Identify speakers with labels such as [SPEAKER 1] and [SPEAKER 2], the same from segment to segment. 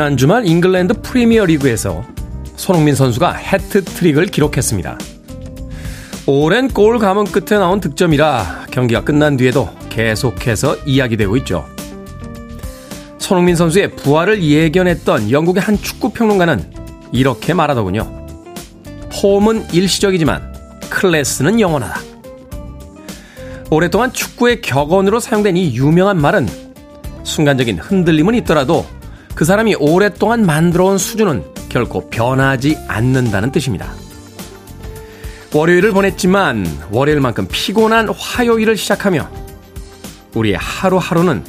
[SPEAKER 1] 지난 주말 잉글랜드 프리미어 리그에서 손흥민 선수가 해트트릭을 기록했습니다. 오랜 골 감은 끝에 나온 득점이라 경기가 끝난 뒤에도 계속해서 이야기되고 있죠. 손흥민 선수의 부활을 예견했던 영국의 한 축구 평론가는 이렇게 말하더군요. 폼은 일시적이지만 클래스는 영원하다. 오랫동안 축구의 격언으로 사용된 이 유명한 말은 순간적인 흔들림은 있더라도 그 사람이 오랫동안 만들어온 수준은 결코 변하지 않는다는 뜻입니다. 월요일을 보냈지만 월요일만큼 피곤한 화요일을 시작하며 우리의 하루하루는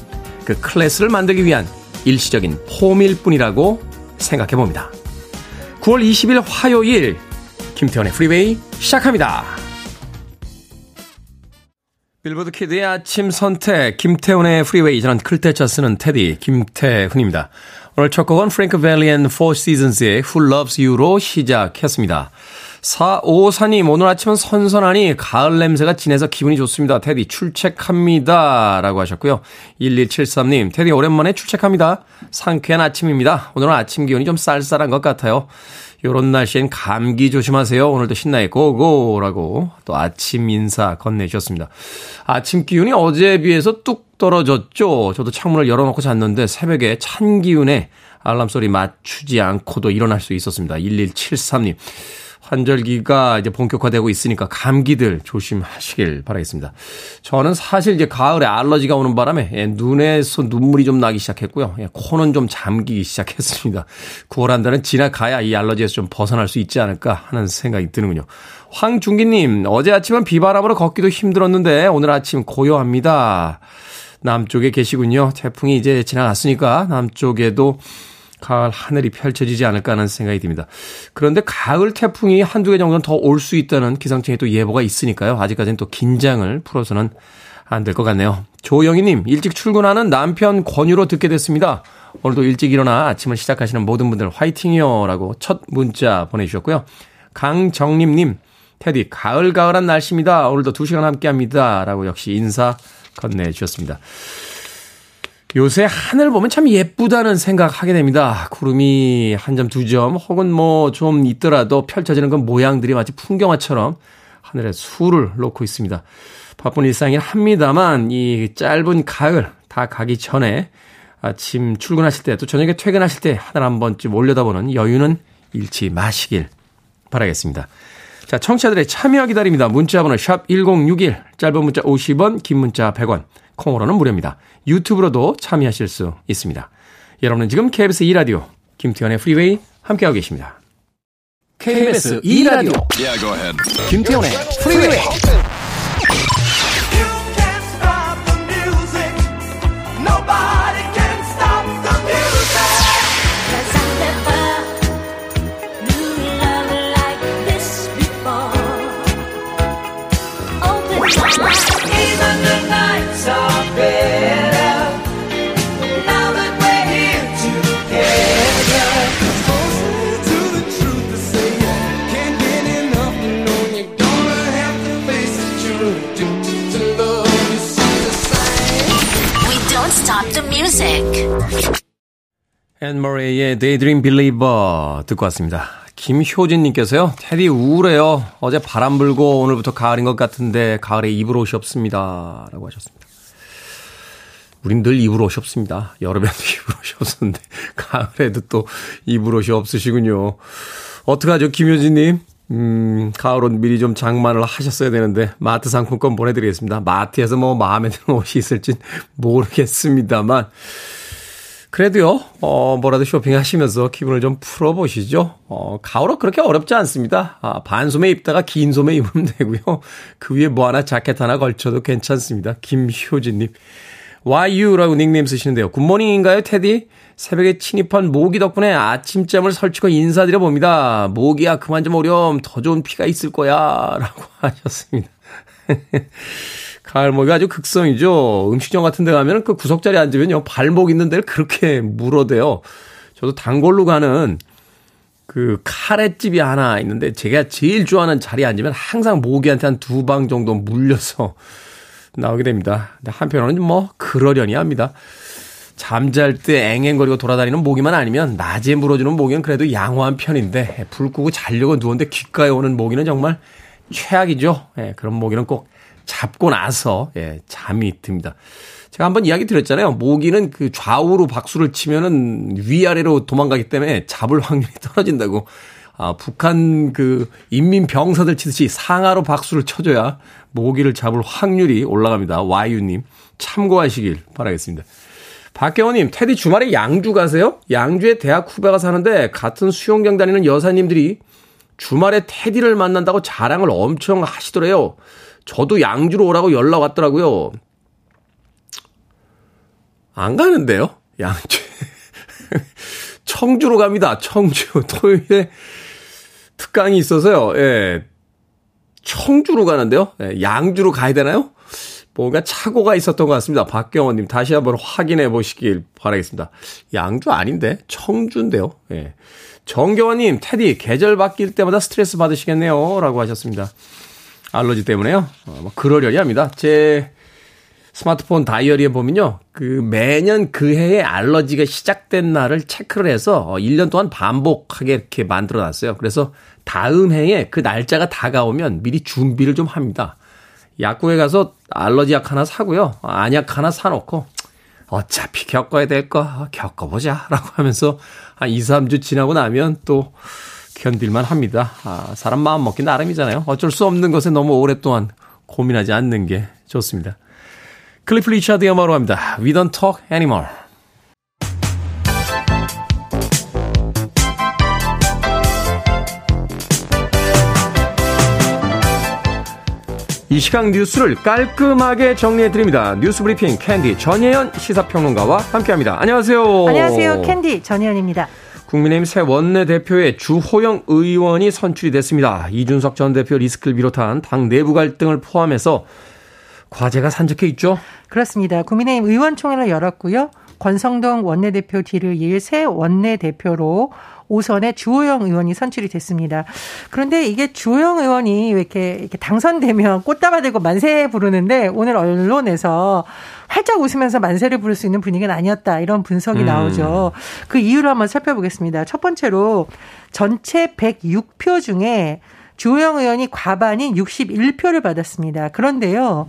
[SPEAKER 1] 그 클래스를 만들기 위한 일시적인 폼일 뿐이라고 생각해 봅니다. 9월 20일 화요일 김태훈의 프리웨이 시작합니다. 빌보드 kid의 아침 선택 김태훈의 프리웨이 저는 클 태 자 쓰는 테디 김태훈입니다. 오늘 첫 곡은 Frankie Valli and 4 Seasons의 Who Loves You로 시작했습니다. 454님, 오늘 아침은 선선하니 가을 냄새가 진해서 기분이 좋습니다. 테디 출첵합니다. 라고 하셨고요. 1173님, 테디 오랜만에 출첵합니다. 상쾌한 아침입니다. 오늘은 아침 기온이 좀 쌀쌀한 것 같아요. 요런 날씨엔 감기 조심하세요. 오늘도 신나게 go go라고 또 아침 인사 건네주셨습니다. 아침 기온이 어제에 비해서 뚝 떨어졌죠. 저도 창문을 열어놓고 잤는데 새벽에 찬 기운에 알람 소리 맞추지 않고도 일어날 수 있었습니다. 1173님. 환절기가 이제 본격화되고 있으니까 감기들 조심하시길 바라겠습니다. 저는 사실 이제 가을에 알러지가 오는 바람에 예, 눈에서 눈물이 좀 나기 시작했고요. 예, 코는 좀 잠기기 시작했습니다. 9월 한 달은 지나가야 이 알러지에서 좀 벗어날 수 있지 않을까 하는 생각이 드는군요. 황중기님, 어제 아침은 비바람으로 걷기도 힘들었는데 오늘 아침 고요합니다. 남쪽에 계시군요. 태풍이 이제 지나갔으니까 남쪽에도 가을 하늘이 펼쳐지지 않을까 하는 생각이 듭니다. 그런데 가을 태풍이 한두 개 정도는 더 올 수 있다는 기상청에 또 예보가 있으니까요. 아직까지는 또 긴장을 풀어서는 안 될 것 같네요. 조영희님, 일찍 출근하는 남편 권유로 듣게 됐습니다. 오늘도 일찍 일어나 아침을 시작하시는 모든 분들 화이팅이요. 라고 첫 문자 보내주셨고요. 강정림님, 테디, 가을가을한 날씨입니다. 오늘도 2시간 함께 합니다. 라고 역시 인사 건네주셨습니다. 요새 하늘 보면 참 예쁘다는 생각하게 됩니다. 구름이 한 점, 두 점, 혹은 뭐 좀 있더라도 펼쳐지는 건 모양들이 마치 풍경화처럼 하늘에 수를 놓고 있습니다. 바쁜 일상이 합니다만 이 짧은 가을 다 가기 전에 아침 출근하실 때 또 저녁에 퇴근하실 때 하늘 한 번쯤 올려다보는 여유는 잃지 마시길 바라겠습니다. 자, 청취자들의 참여 기다립니다. 문자 번호 샵 1061, 짧은 문자 50원, 긴 문자 100원, 콩으로는 무료입니다. 유튜브로도 참여하실 수 있습니다. 여러분은 지금 KBS 2라디오 김태훈의 프리웨이 함께하고 계십니다. KBS 2라디오 yeah, 김태훈의 프리웨이 Anne Murray의 Daydream Believer 듣고 왔습니다. 김효진님께서요, 테디 우울해요. 어제 바람 불고 오늘부터 가을인 것 같은데 가을에 입을 옷이 없습니다. 라고 하셨습니다. 우린 늘 입을 옷이 없습니다. 여름에도 입을 옷이 없었는데 가을에도 또 입을 옷이 없으시군요. 어떡하죠, 김효진님? 음, 가을 옷 미리 좀 장만을 하셨어야 되는데, 마트 상품권 보내드리겠습니다. 마트에서 뭐 마음에 드는 옷이 있을진 모르겠습니다만, 그래도요, 어, 뭐라도 쇼핑하시면서 기분을 좀 풀어보시죠. 어, 가을은 그렇게 어렵지 않습니다. 아, 반소매 입다가 긴 소매 입으면 되고요. 그 위에 뭐 하나 자켓 하나 걸쳐도 괜찮습니다. 김효진님. YU라고 닉네임 쓰시는데요. 굿모닝인가요, 테디? 새벽에 침입한 모기 덕분에 아침잠을 설치고 인사드려 봅니다. 모기야, 그만 좀 오렴. 더 좋은 피가 있을 거야. 라고 하셨습니다. 가을목이 아주 극성이죠. 음식점 같은 데 가면 그 구석자리에 앉으면요. 발목 있는 데를 그렇게 물어대요. 저도 단골로 가는 그 카레집이 하나 있는데 제가 제일 좋아하는 자리에 앉으면 항상 모기한테 한 두 방 정도 물려서 나오게 됩니다. 근데 한편으로는 뭐 그러려니 합니다. 잠잘 때 앵앵거리고 돌아다니는 모기만 아니면 낮에 물어주는 모기는 그래도 양호한 편인데 불 끄고 자려고 누웠는데 귓가에 오는 모기는 정말 최악이죠. 예, 그런 모기는 꼭 잡고 나서 예, 잠이 듭니다. 제가 한번 이야기 드렸잖아요. 모기는 그 좌우로 박수를 치면은 위아래로 도망가기 때문에 잡을 확률이 떨어진다고. 아, 북한 그 인민 병사들 치듯이 상하로 박수를 쳐줘야 모기를 잡을 확률이 올라갑니다. 와이유님 참고하시길 바라겠습니다. 박경호님, 테디 주말에 양주 가세요? 양주에 대학 후배가 사는데 같은 수영장 다니는 여사님들이 주말에 테디를 만난다고 자랑을 엄청 하시더래요. 저도 양주로 오라고 연락 왔더라고요. 안 가는데요? 양주. 청주로 갑니다. 청주. 토요일에 특강이 있어서요. 예. 청주로 가는데요. 예, 양주로 가야 되나요? 뭔가 착오가 있었던 것 같습니다. 박경원님 다시 한번 확인해 보시길 바라겠습니다. 양주 아닌데 청주인데요. 예. 정경원님 테디 계절 바뀔 때마다 스트레스 받으시겠네요. 라고 하셨습니다. 알러지 때문에요. 어, 뭐 그러려니 합니다. 제 스마트폰 다이어리에 보면요. 그 매년 그 해에 알러지가 시작된 날을 체크를 해서 1년 어, 동안 반복하게 이렇게 만들어 놨어요. 그래서 다음 해에 그 날짜가 다가오면 미리 준비를 좀 합니다. 약국에 가서 알러지 약 하나 사고요. 안약 하나 사놓고 어차피 겪어야 될 거 겪어보자 라고 하면서 한 2, 3주 지나고 나면 또 견딜만 합니다. 아, 사람 마음 먹기 나름이잖아요. 어쩔 수 없는 것에 너무 오랫동안 고민하지 않는 게 좋습니다. 클리프 리차드의 음악으로 합니다. We don't talk anymore. 이 시각 뉴스를 깔끔하게 정리해드립니다. 뉴스 브리핑 캔디 전예현 시사평론가와 함께합니다. 안녕하세요.
[SPEAKER 2] 안녕하세요. 캔디 전예현입니다.
[SPEAKER 1] 국민의힘 새 원내대표에 주호영 의원이 선출이 됐습니다. 이준석 전 대표 리스크를 비롯한 당 내부 갈등을 포함해서 과제가 산적해 있죠?
[SPEAKER 2] 그렇습니다. 국민의힘 의원총회를 열었고요. 권성동 원내대표 뒤를 이을 새 원내대표로 오선의 주호영 의원이 선출이 됐습니다. 그런데 이게 주호영 의원이 왜 이렇게, 이렇게 당선되면 꽃다발 들고 만세 부르는데 오늘 언론에서 활짝 웃으면서 만세를 부를 수 있는 분위기는 아니었다. 이런 분석이 음. 나오죠. 그 이유를 한번 살펴보겠습니다. 첫 번째로 전체 106표 중에 주호영 의원이 과반인 61표를 받았습니다. 그런데요.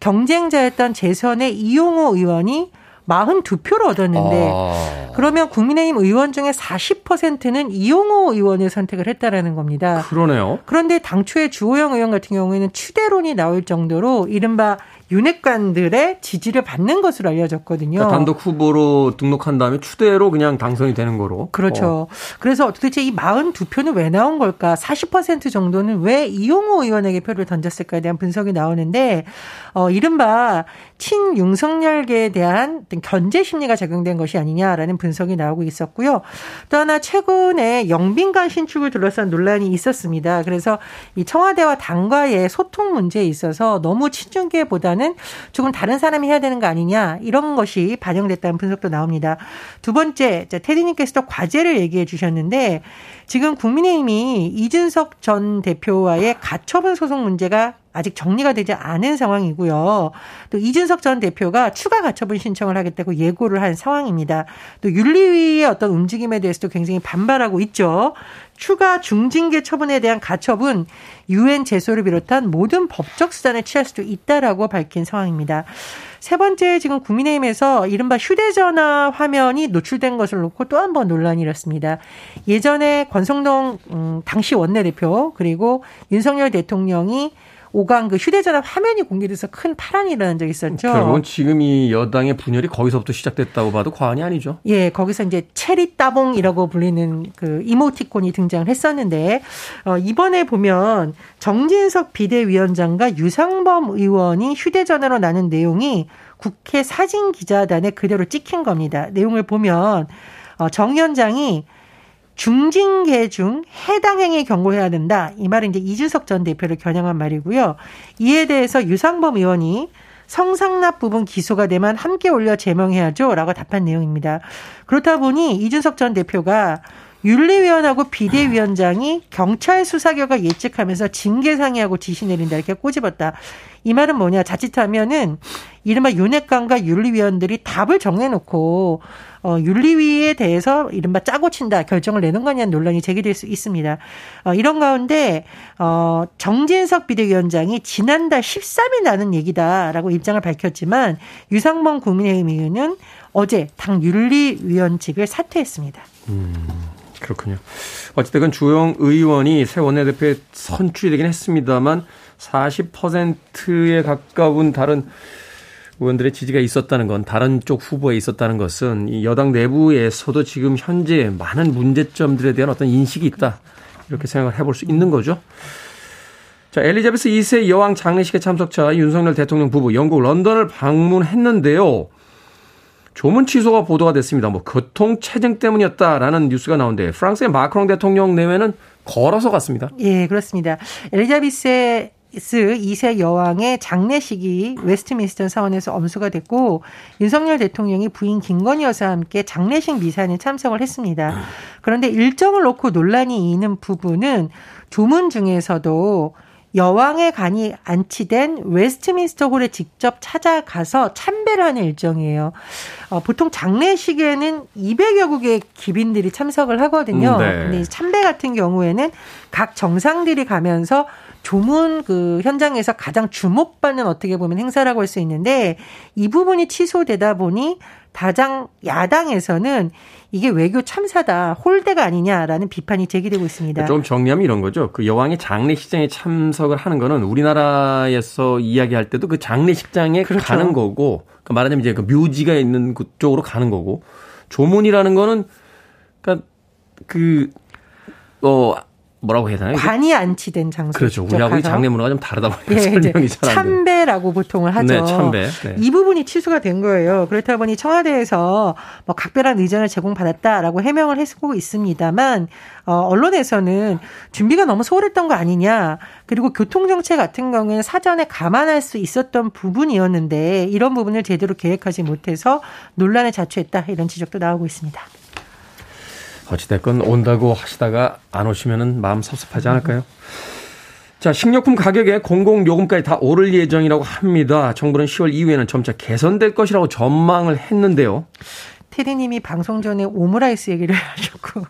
[SPEAKER 2] 경쟁자였던 재선의 이용호 의원이 42표를 얻었는데 아. 그러면 국민의힘 의원 중에 40%는 이용호 의원을 선택을 했다라는 겁니다.
[SPEAKER 1] 그러네요.
[SPEAKER 2] 그런데 당초에 주호영 의원 같은 경우에는 추대론이 나올 정도로 이른바 윤핵관들의 지지를 받는 것으로 알려졌거든요.
[SPEAKER 1] 그러니까 단독 후보로 등록한 다음에 추대로 그냥 당선이 되는 거로.
[SPEAKER 2] 그렇죠. 어. 그래서 도대체 이 42표는 왜 나온 걸까? 40% 정도는 왜 이용호 의원에게 표를 던졌을까에 대한 분석이 나오는데 어 이른바 친윤석열계에 대한 견제 심리가 작용된 것이 아니냐라는 분석이 나오고 있었고요. 또 하나 최근에 영빈관 신축을 둘러싼 논란이 있었습니다. 그래서 이 청와대와 당과의 소통 문제에 있어서 너무 친중계보다는 조금 다른 사람이 해야 되는 거 아니냐 이런 것이 반영됐다는 분석도 나옵니다. 두 번째, 테디님께서도 과제를 얘기해 주셨는데 지금 국민의힘이 이준석 전 대표와의 가처분 소송 문제가 아직 정리가 되지 않은 상황이고요. 또 이준석 전 대표가 추가 가처분 신청을 하겠다고 예고를 한 상황입니다. 또 윤리위의 어떤 움직임에 대해서도 굉장히 반발하고 있죠. 추가 중징계 처분에 대한 가처분 유엔 제소를 비롯한 모든 법적 수단을 취할 수도 있다라고 밝힌 상황입니다. 세 번째 지금 국민의힘에서 이른바 휴대전화 화면이 노출된 것을 놓고 또 한 번 논란이 일었습니다. 예전에 권성동 음, 당시 원내대표 그리고 윤석열 대통령이 오강 그 휴대전화 화면이 공개돼서 큰 파란이 일어난 적이 있었죠.
[SPEAKER 1] 결국은 지금 이 여당의 분열이 거기서부터 시작됐다고 봐도 과언이 아니죠.
[SPEAKER 2] 예, 거기서 이제 체리 따봉이라고 불리는 그 이모티콘이 등장을 했었는데 어, 이번에 보면 정진석 비대위원장과 유상범 의원이 휴대전화로 나눈 내용이 국회 사진 기자단에 그대로 찍힌 겁니다. 내용을 보면 어, 정 위원장이 중징계 중 해당 행위에 경고해야 된다. 이 말은 이제 이준석 전 대표를 겨냥한 말이고요. 이에 대해서 유상범 의원이 성상납 부분 기소가 되면 함께 올려 제명해야죠. 라고 답한 내용입니다. 그렇다 보니 이준석 전 대표가 윤리위원하고 비대위원장이 경찰 수사 결과 예측하면서 징계 상의하고 지시 내린다 이렇게 꼬집었다. 이 말은 뭐냐? 자칫하면은 이른바 윤핵관과 윤리위원들이 답을 정해놓고 어, 윤리위에 대해서 이른바 짜고 친다 결정을 내는 거냐는 논란이 제기될 수 있습니다. 어, 이런 가운데 어, 정진석 비대위원장이 지난달 13일 나는 얘기다라고 입장을 밝혔지만 유상범 국민의힘 의원은 어제 당 윤리위원직을 사퇴했습니다. 음.
[SPEAKER 1] 그렇군요. 어찌됐건 주영 의원이 새 원내대표에 선출이 되긴 했습니다만 40%에 가까운 다른 의원들의 지지가 있었다는 건 다른 쪽 후보에 있었다는 것은 이 여당 내부에서도 지금 현재 많은 문제점들에 대한 어떤 인식이 있다. 이렇게 생각을 해볼 수 있는 거죠. 자, 엘리자베스 2세 여왕 장례식에 참석차 윤석열 대통령 부부 영국 런던을 방문했는데요. 조문 취소가 보도가 됐습니다. 뭐 교통 체증 때문이었다라는 뉴스가 나오는데 프랑스의 마크롱 대통령 내외는 걸어서 갔습니다.
[SPEAKER 2] 예, 그렇습니다. 엘리자베스 2세 여왕의 장례식이 웨스트민스터 사원에서 엄수가 됐고 윤석열 대통령이 부인 김건희 여사와 함께 장례식 미사에 참석을 했습니다. 그런데 일정을 놓고 논란이 있는 부분은 조문 중에서도 여왕의 관이 안치된 웨스트민스터 홀에 직접 찾아가서 참배를 하는 일정이에요. 어, 보통 장례식에는 200여 국의 귀빈들이 참석을 하거든요. 음, 네. 근데 참배 같은 경우에는 각 정상들이 가면서 조문 그 현장에서 가장 주목받는 어떻게 보면 행사라고 할 수 있는데 이 부분이 취소되다 보니 다장 야당에서는 이게 외교 참사다 홀대가 아니냐라는 비판이 제기되고 있습니다.
[SPEAKER 1] 좀 정리하면 이런 거죠. 그 여왕의 장례식장에 참석을 하는 거는 우리나라에서 이야기할 때도 그 장례식장에 그렇죠. 가는 거고 그 말하자면 이제 그 묘지가 있는 그쪽으로 가는 거고 조문이라는 거는 그러니까 그 어 뭐라고 해야 되나요?
[SPEAKER 2] 관이 안치된 장소.
[SPEAKER 1] 그렇죠. 우리하고 장례 문화가 좀 다르다 보니까 예, 설명이 잘
[SPEAKER 2] 참배라고 보통을 하죠. 네, 참배. 네. 이 부분이 취소가 된 거예요. 그렇다 보니 청와대에서 뭐 각별한 의전을 제공받았다라고 해명을 했고 있습니다만 어, 언론에서는 준비가 너무 소홀했던 거 아니냐. 그리고 교통정체 같은 경우에는 사전에 감안할 수 있었던 부분이었는데 이런 부분을 제대로 계획하지 못해서 논란에 자초했다. 이런 지적도 나오고 있습니다.
[SPEAKER 1] 어찌됐건 온다고 하시다가 안 오시면은 마음 섭섭하지 않을까요? 자, 식료품 가격에 공공요금까지 다 오를 예정이라고 합니다. 정부는 10월 이후에는 점차 개선될 것이라고 전망을 했는데요.
[SPEAKER 2] 테디님이 방송 전에 오므라이스 얘기를 하셨고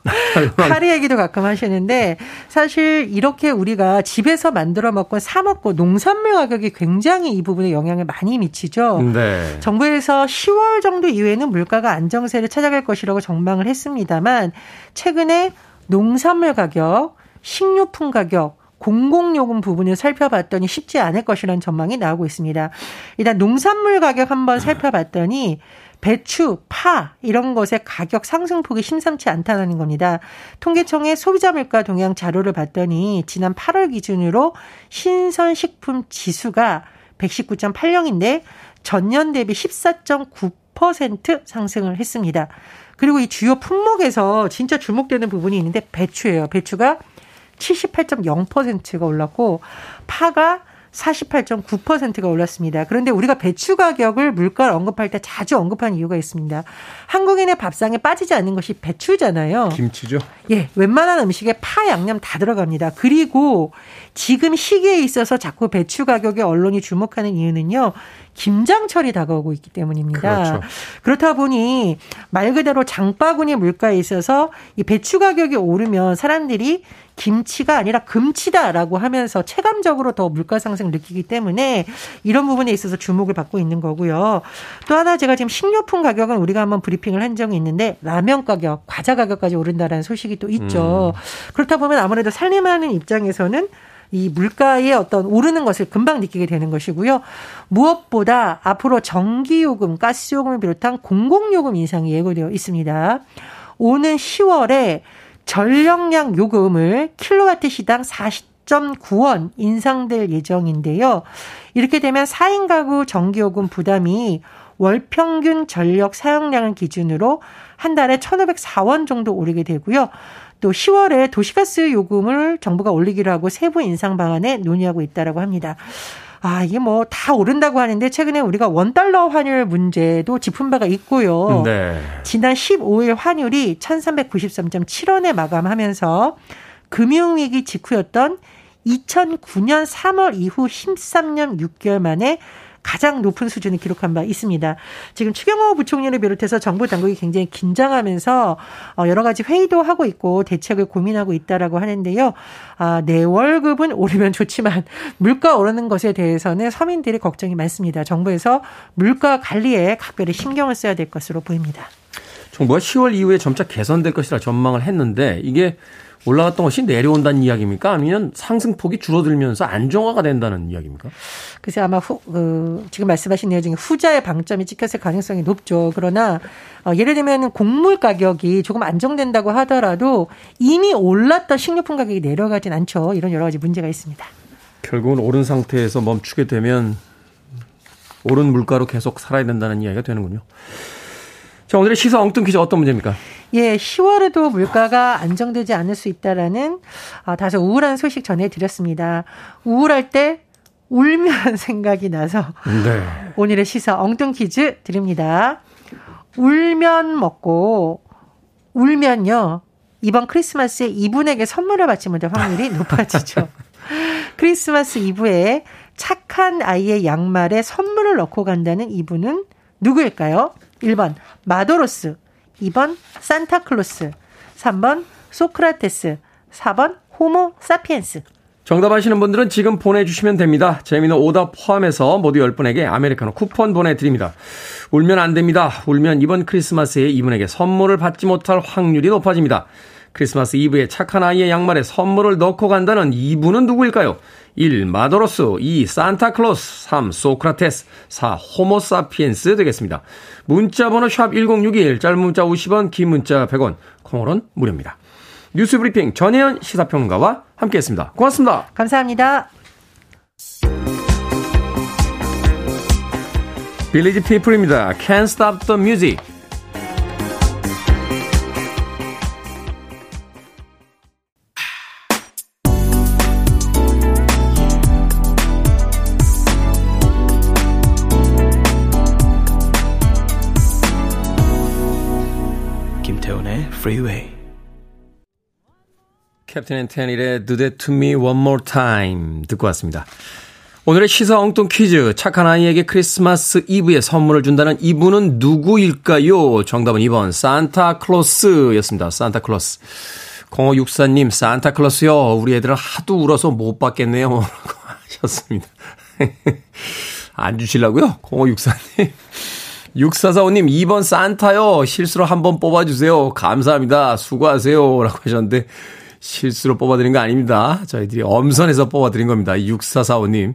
[SPEAKER 2] 카레 얘기도 가끔 하시는데 사실 이렇게 우리가 집에서 만들어 먹고 사 먹고 농산물 가격이 굉장히 이 부분에 영향을 많이 미치죠. 네. 정부에서 10월 정도 이후에는 물가가 안정세를 찾아갈 것이라고 전망을 했습니다만 최근에 농산물 가격, 식료품 가격 공공요금 부분을 살펴봤더니 쉽지 않을 것이라는 전망이 나오고 있습니다. 일단 농산물 가격 한번 살펴봤더니 배추, 파 이런 것의 가격 상승폭이 심상치 않다는 겁니다. 통계청의 소비자 물가 동향 자료를 봤더니 지난 8월 기준으로 신선식품 지수가 119.80인데 전년 대비 14.9% 상승을 했습니다. 그리고 이 주요 품목에서 진짜 주목되는 부분이 있는데 배추예요. 배추가 78.0%가 올랐고 파가 48.9%가 올랐습니다. 그런데 우리가 배추 가격을 물가를 언급할 때 자주 언급하는 이유가 있습니다. 한국인의 밥상에 빠지지 않는 것이 배추잖아요.
[SPEAKER 1] 김치죠?
[SPEAKER 2] 예, 웬만한 음식에 파, 양념 다 들어갑니다. 그리고 지금 시기에 있어서 자꾸 배추 가격에 언론이 주목하는 이유는요. 김장철이 다가오고 있기 때문입니다. 그렇죠. 그렇다 보니 말 그대로 장바구니 물가에 있어서 이 배추 가격이 오르면 사람들이 김치가 아니라 금치다라고 하면서 체감적으로 더 물가 상승을 느끼기 때문에 이런 부분에 있어서 주목을 받고 있는 거고요. 또 하나 제가 지금 식료품 가격은 우리가 한번 브리핑을 한 적이 있는데 라면 가격, 과자 가격까지 오른다라는 소식이 또 있죠. 음. 그렇다 보면 아무래도 살림하는 입장에서는 이 물가의 어떤 오르는 것을 금방 느끼게 되는 것이고요. 무엇보다 앞으로 전기요금, 가스요금을 비롯한 공공요금 인상이 예고되어 있습니다. 오는 10월에 전력량 요금을 킬로와트 시당 40.9원 인상될 예정인데요. 이렇게 되면 4인 가구 전기요금 부담이 월 평균 전력 사용량을 기준으로 한 달에 1,504원 정도 오르게 되고요. 또 10월에 도시가스 요금을 정부가 올리기로 하고 세부 인상 방안에 논의하고 있다라고 합니다. 아, 이게 뭐 다 오른다고 하는데 최근에 우리가 원달러 환율 문제도 짚은 바가 있고요. 네. 지난 15일 환율이 1393.7원에 마감하면서 금융위기 직후였던 2009년 3월 이후 13년 6개월 만에 가장 높은 수준을 기록한 바 있습니다. 지금 추경호 부총리를 비롯해서 정부 당국이 굉장히 긴장하면서 어, 여러 가지 회의도 하고 있고 대책을 고민하고 있다라고 하는데요. 아, 내 월급은 오르면 좋지만 물가 오르는 것에 대해서는 서민들이 걱정이 많습니다. 정부에서 물가 관리에 각별히 신경을 써야 될 것으로 보입니다.
[SPEAKER 1] 정부가 10월 이후에 점차 개선될 것이라 전망을 했는데 이게 올라갔던 것이 내려온다는 이야기입니까? 아니면 상승폭이 줄어들면서 안정화가 된다는 이야기입니까?
[SPEAKER 2] 글쎄 아마 후, 그, 지금 말씀하신 내용 중에 후자의 방점이 찍혔을 가능성이 높죠. 그러나 어, 예를 들면 곡물 가격이 조금 안정된다고 하더라도 이미 올랐던 식료품 가격이 내려가진 않죠. 이런 여러 가지 문제가 있습니다.
[SPEAKER 1] 결국은 오른 상태에서 멈추게 되면 오른 물가로 계속 살아야 된다는 이야기가 되는군요. 자, 오늘의 시사 엉뚱 퀴즈 어떤 문제입니까?
[SPEAKER 2] 예, 10월에도 물가가 안정되지 않을 수 있다라는 아, 다소 우울한 소식 전해드렸습니다. 우울할 때 울면 생각이 나서 네. 오늘의 시사 엉뚱 퀴즈 드립니다. 울면 먹고 울면요 이번 크리스마스에 이분에게 선물을 받지 못할 확률이 높아지죠. 크리스마스 이브에 착한 아이의 양말에 선물을 넣고 간다는 이분은 누구일까요? 1번 마도로스, 2번 산타클로스, 3번 소크라테스, 4번 호모 사피엔스.
[SPEAKER 1] 정답 아시는 분들은 지금 보내주시면 됩니다. 재미는 오답 포함해서 모두 10분에게 아메리카노 쿠폰 보내드립니다. 울면 안 됩니다. 울면 이번 크리스마스에 이분에게 선물을 받지 못할 확률이 높아집니다. 크리스마스 이브에 착한 아이의 양말에 선물을 넣고 간다는 이분은 누구일까요? 1. 마도로스 2. 산타클로스 3. 소크라테스 4. 호모사피엔스 되겠습니다. 문자번호 샵 1061 짧은 문자 50원 긴 문자 100원 콩으로는 무료입니다. 뉴스 브리핑 전혜연 시사평론가와 함께했습니다. 고맙습니다.
[SPEAKER 2] 감사합니다.
[SPEAKER 1] 빌리지 피플입니다. Can't Stop the Music Freeway. 캡틴 앤테닐의 Do That To Me One More Time 듣고 왔습니다. 오늘의 시사 엉뚱 퀴즈. 착한 아이에게 크리스마스 이브에 선물을 준다는 이분은 누구일까요? 정답은 2번 산타클로스였습니다. 산타클로스. 0564님 산타클로스요. 우리 애들은 하도 울어서 못 받겠네요. 라고 하셨습니다. 안 주실라고요? 0564님. 6445님, 2번 산타요. 실수로 한 번 뽑아주세요. 감사합니다. 수고하세요. 라고 하셨는데, 실수로 뽑아드린 거 아닙니다. 저희들이 엄선해서 뽑아드린 겁니다. 6445님.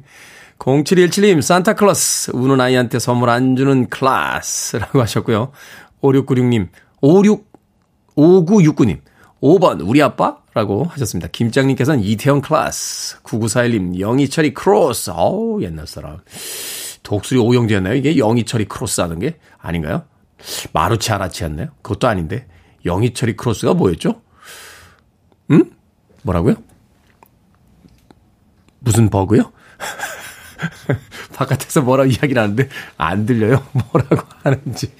[SPEAKER 1] 0717님, 산타클로스. 우는 아이한테 선물 안 주는 클라스. 라고 하셨고요. 5696님, 56, 5969님. 5번, 우리 아빠? 라고 하셨습니다. 김장님께서는 이태원 클라스. 9941님, 영희철이 크로스. 어우, 옛날 사람. 독수리 오형제였나요? 이게 영희철이 크로스 하는 게 아닌가요? 마루치 아라치였나요? 그것도 아닌데. 영희철이 크로스가 뭐였죠? 음? 뭐라고요? 무슨 버그요? 바깥에서 뭐라고 이야기를 하는데 안 들려요? 뭐라고 하는지.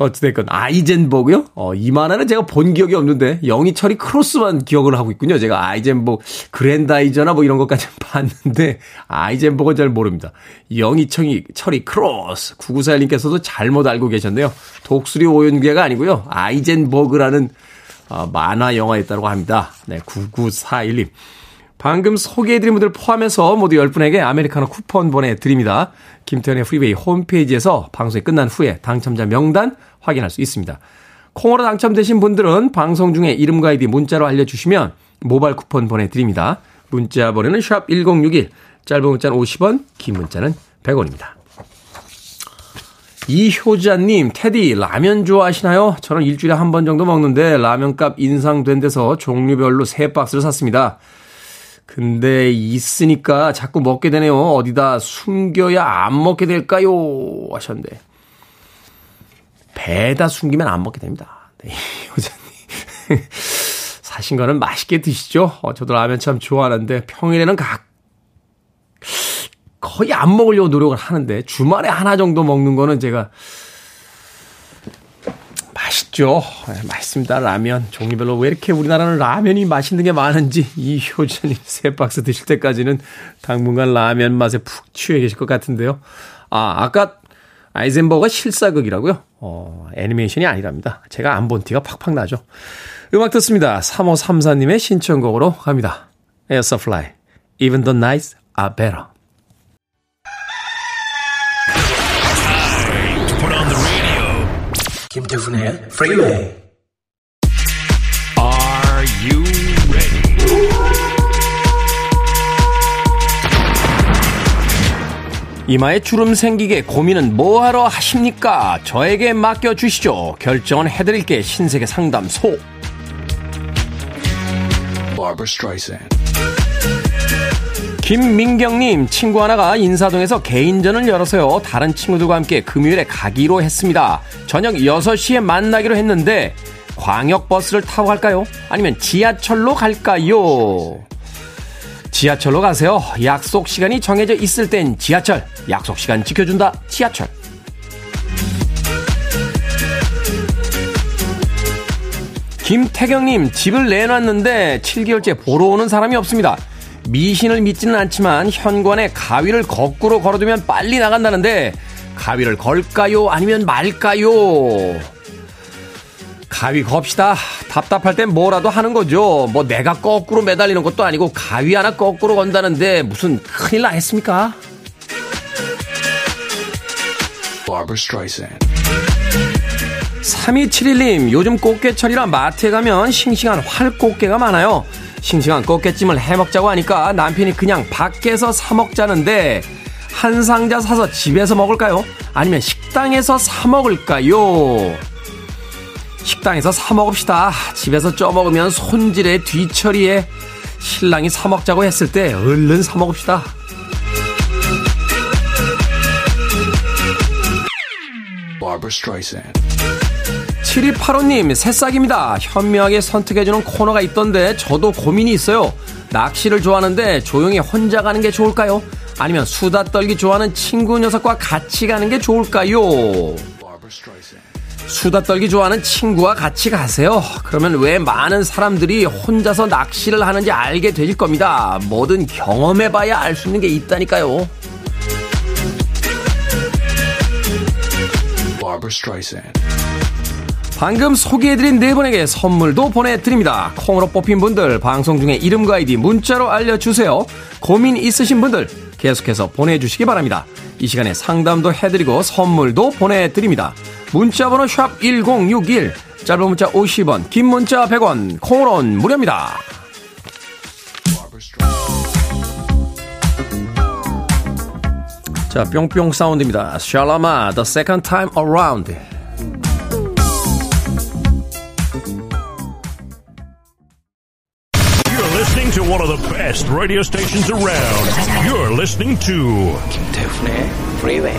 [SPEAKER 1] 어찌됐건, 아이젠버그요? 어, 이 만화는 제가 본 기억이 없는데, 영희철이 크로스만 기억을 하고 있군요. 제가 아이젠버그, 그랜다이저나 뭐 이런 것까지 봤는데, 아이젠버그는 잘 모릅니다. 영희철이, 철이 크로스. 9941님께서도 잘못 알고 계셨네요. 독수리 오형제가 아니고요. 아이젠버그라는 어, 만화 영화였다고 합니다. 네, 9941님. 방금 소개해드린 분들 포함해서 모두 10분에게 아메리카노 쿠폰 보내드립니다. 김태훈의 프리웨이 홈페이지에서 방송이 끝난 후에 당첨자 명단 확인할 수 있습니다. 콩으로 당첨되신 분들은 방송 중에 이름과 아이디 문자로 알려주시면 모바일 쿠폰 보내드립니다. 문자 번호는 샵 1061, 짧은 문자는 50원, 긴 문자는 100원입니다. 이효자님, 테디, 라면 좋아하시나요? 저는 일주일에 한 번 정도 먹는데 라면값 인상된 데서 종류별로 3박스를 샀습니다. 근데 있으니까 자꾸 먹게 되네요. 어디다 숨겨야 안 먹게 될까요? 하셨는데. 배에다 숨기면 안 먹게 됩니다. 네, 여자님. 사신 거는 맛있게 드시죠? 어, 저도 라면 참 좋아하는데 평일에는 각, 거의 안 먹으려고 노력을 하는데 주말에 하나 정도 먹는 거는 제가 맛있죠. 네, 맛있습니다. 라면. 종류별로 왜 이렇게 우리나라는 라면이 맛있는 게 많은지 이 효자님 세 박스 드실 때까지는 당분간 라면 맛에 푹 취해 계실 것 같은데요. 아, 아까 아이젠버가 실사극이라고요? 어, 애니메이션이 아니랍니다. 제가 안 본 티가 팍팍 나죠. 음악 듣습니다. 3534님의 신청곡으로 갑니다. Supply. Even the nights are better.
[SPEAKER 3] 김태훈의 Freeway.
[SPEAKER 4] Are you ready?
[SPEAKER 1] 이마에 주름 생기게 고민은 뭐하러 하십니까? 저에게 맡겨주시죠. 결정은 해드릴게 신세계 상담소.
[SPEAKER 3] Barbara Streisand.
[SPEAKER 1] 김민경님, 친구 하나가 인사동에서 개인전을 열어서요. 다른 친구들과 함께 금요일에 가기로 했습니다. 저녁 6시에 만나기로 했는데, 광역버스를 타고 갈까요? 아니면 지하철로 갈까요? 지하철로 가세요. 약속 시간이 정해져 있을 땐 지하철. 약속 시간 지켜준다. 지하철. 김태경님, 집을 내놨는데 7개월째 보러 오는 사람이 없습니다. 미신을 믿지는 않지만 현관에 가위를 거꾸로 걸어두면 빨리 나간다는데 가위를 걸까요? 아니면 말까요? 가위 겁시다. 답답할 땐 뭐라도 하는 거죠. 뭐 내가 거꾸로 매달리는 것도 아니고 가위 하나 거꾸로 건다는데 무슨 큰일 나겠습니까?
[SPEAKER 3] Barbara Streisand.
[SPEAKER 1] 3271님, 요즘 꽃게철이라 마트에 가면 싱싱한 활꽃게가 많아요. 싱싱한 꽃게찜을 해먹자고 하니까 남편이 그냥 밖에서 사먹자는데 한 상자 사서 집에서 먹을까요? 아니면 식당에서 사먹을까요? 식당에서 사먹읍시다. 집에서 쪄먹으면 손질에 뒤처리에 신랑이 사먹자고 했을 때 얼른 사먹읍시다. 7285님, 새싹입니다. 현명하게 선택해주는 코너가 있던데 저도 고민이 있어요. 낚시를 좋아하는데 조용히 혼자 가는 게 좋을까요? 아니면 수다 떨기 좋아하는 친구 녀석과 같이 가는 게 좋을까요? 수다 떨기 좋아하는 친구와 같이 가세요. 그러면 왜 많은 사람들이 혼자서 낚시를 하는지 알게 되실 겁니다. 뭐든 경험해봐야 알 수 있는 게 있다니까요. 방금 소개해드린 네 분에게 선물도 보내드립니다. 콩으로 뽑힌 분들 방송 중에 이름과 아이디 문자로 알려주세요. 고민 있으신 분들 계속해서 보내주시기 바랍니다. 이 시간에 상담도 해드리고 선물도 보내드립니다. 문자번호 샵 1061, 짧은 문자 50원, 긴 문자 100원, 콩으로는 무료입니다. 자, 뿅뿅 사운드입니다. 샬라마, The Second Time Around.
[SPEAKER 4] Best radio stations around. You're listening to
[SPEAKER 3] 김태훈의 Freeway.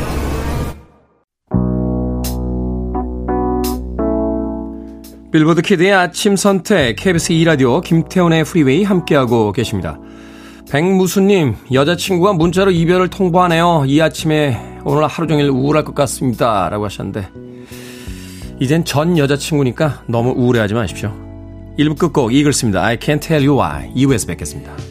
[SPEAKER 1] 빌보드 kid의 아침 선택, KBS 2 라디오, 김태훈의 프리웨이 함께하고 계십니다. 백무수님, 여자친구가 문자로 이별을 통보하네요. 이 아침에 오늘 하루 종일 우울할 것 같습니다. 라고 하셨는데, 이젠 전 여자친구니까 너무 우울해하지 마십시오. 1부 끝곡 이글스입니다. I can't tell you why. 2부에서 뵙겠습니다.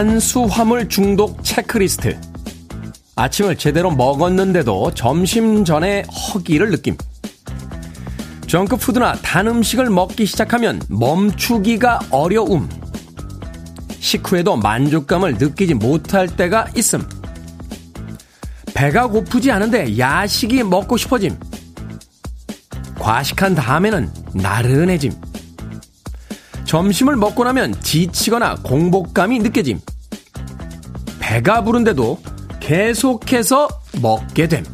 [SPEAKER 1] 탄수화물 중독 체크리스트. 아침을 제대로 먹었는데도 점심 전에 허기를 느낌. 정크푸드나 단 음식을 먹기 시작하면 멈추기가 어려움. 식후에도 만족감을 느끼지 못할 때가 있음. 배가 고프지 않은데 야식이 먹고 싶어짐. 과식한 다음에는 나른해짐. 점심을 먹고 나면 지치거나 공복감이 느껴짐. 배가 부른데도 계속해서 먹게 됨.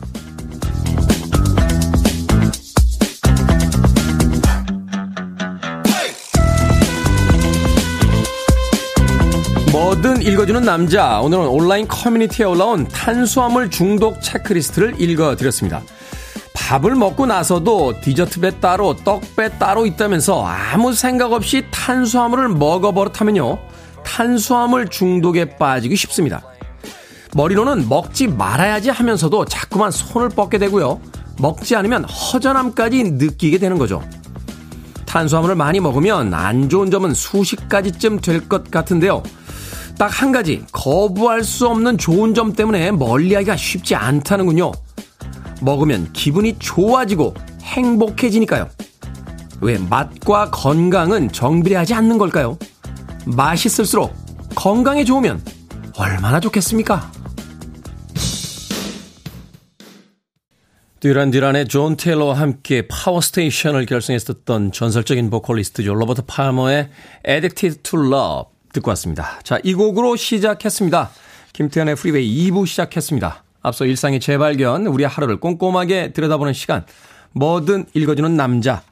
[SPEAKER 1] 뭐든 읽어주는 남자. 오늘은 온라인 커뮤니티에 올라온 탄수화물 중독 체크리스트를 읽어드렸습니다. 밥을 먹고 나서도 디저트배 따로, 떡배 따로 있다면서 아무 생각 없이 탄수화물을 먹어버릇하면요. 탄수화물 중독에 빠지기 쉽습니다. 머리로는 먹지 말아야지 하면서도 자꾸만 손을 뻗게 되고요. 먹지 않으면 허전함까지 느끼게 되는 거죠. 탄수화물을 많이 먹으면 안 좋은 점은 수십 가지쯤 될 것 같은데요. 딱 한 가지, 거부할 수 없는 좋은 점 때문에 멀리하기가 쉽지 않다는군요. 먹으면 기분이 좋아지고 행복해지니까요. 왜 맛과 건강은 정비례하지 않는 걸까요? 맛있을수록 건강에 좋으면 얼마나 좋겠습니까? 듀란 듀란의 존 테일러와 함께 파워스테이션을 결성했었던 전설적인 보컬리스트죠. 로버트 팔머의 Addicted to Love 듣고 왔습니다. 자, 이 곡으로 시작했습니다. 김태훈의 프리웨이 2부 시작했습니다. 앞서 일상의 재발견, 우리 하루를 꼼꼼하게 들여다보는 시간, 뭐든 읽어주는 남자.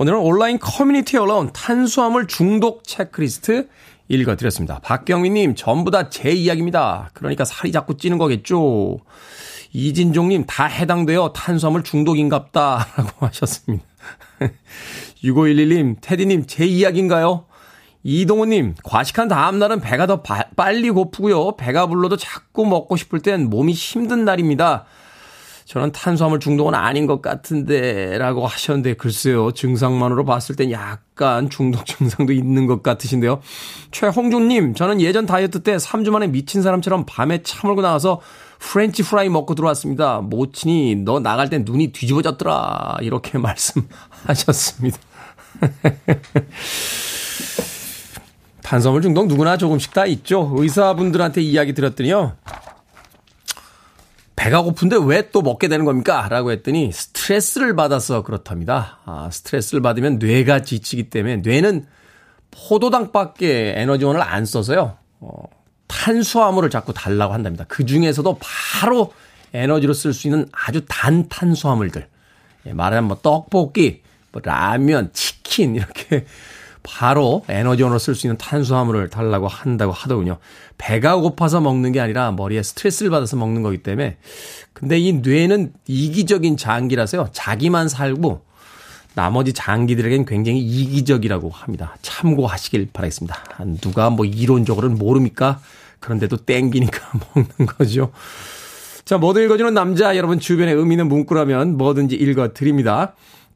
[SPEAKER 1] 오늘은 온라인 커뮤니티에 올라온 탄수화물 중독 체크리스트 읽어드렸습니다. 박경민님, 전부 다 제 이야기입니다. 그러니까 살이 자꾸 찌는 거겠죠. 이진종님, 다 해당돼요. 탄수화물 중독인갑다. 라고 하셨습니다. 6511님, 테디님, 제 이야기인가요? 이동호님, 과식한 다음날은 배가 더 바, 빨리 고프고요. 배가 불러도 자꾸 먹고 싶을 땐 몸이 힘든 날입니다. 저는 탄수화물 중독은 아닌 것 같은데, 라고 하셨는데, 글쎄요. 증상만으로 봤을 땐 약간 중독 증상도 있는 것 같으신데요. 최홍준님, 저는 예전 다이어트 때 3주 만에 미친 사람처럼 밤에 차물고 나와서 프렌치 프라이 먹고 들어왔습니다. 모친이 너 나갈 땐 눈이 뒤집어졌더라. 이렇게 말씀하셨습니다. 탄수화물 중독 누구나 조금씩 다 있죠. 의사분들한테 이야기 들었더니요. 배가 고픈데 왜 또 먹게 되는 겁니까? 라고 했더니 스트레스를 받아서 그렇답니다. 아, 스트레스를 받으면 뇌가 지치기 때문에 뇌는 포도당밖에 에너지원을 안 써서요. 어, 탄수화물을 자꾸 달라고 한답니다. 그 중에서도 바로 에너지로 쓸 수 있는 아주 단 탄수화물들. 예, 말하자면 뭐 떡볶이, 뭐 라면, 치킨 이렇게 바로 에너지원으로 쓸 수 있는 탄수화물을 달라고 한다고 하더군요. 배가 고파서 먹는 게 아니라 머리에 스트레스를 받아서 먹는 거기 때문에. 근데 이 뇌는 이기적인 장기라서요. 자기만 살고 나머지 장기들에겐 굉장히 이기적이라고 합니다. 참고하시길 바라겠습니다. 누가 뭐 이론적으로는 모릅니까? 그런데도 땡기니까 먹는 거죠. 자, 뭐든 읽어주는 남자 여러분 주변에 의미 있는 문구라면 뭐든지 읽어드립니다.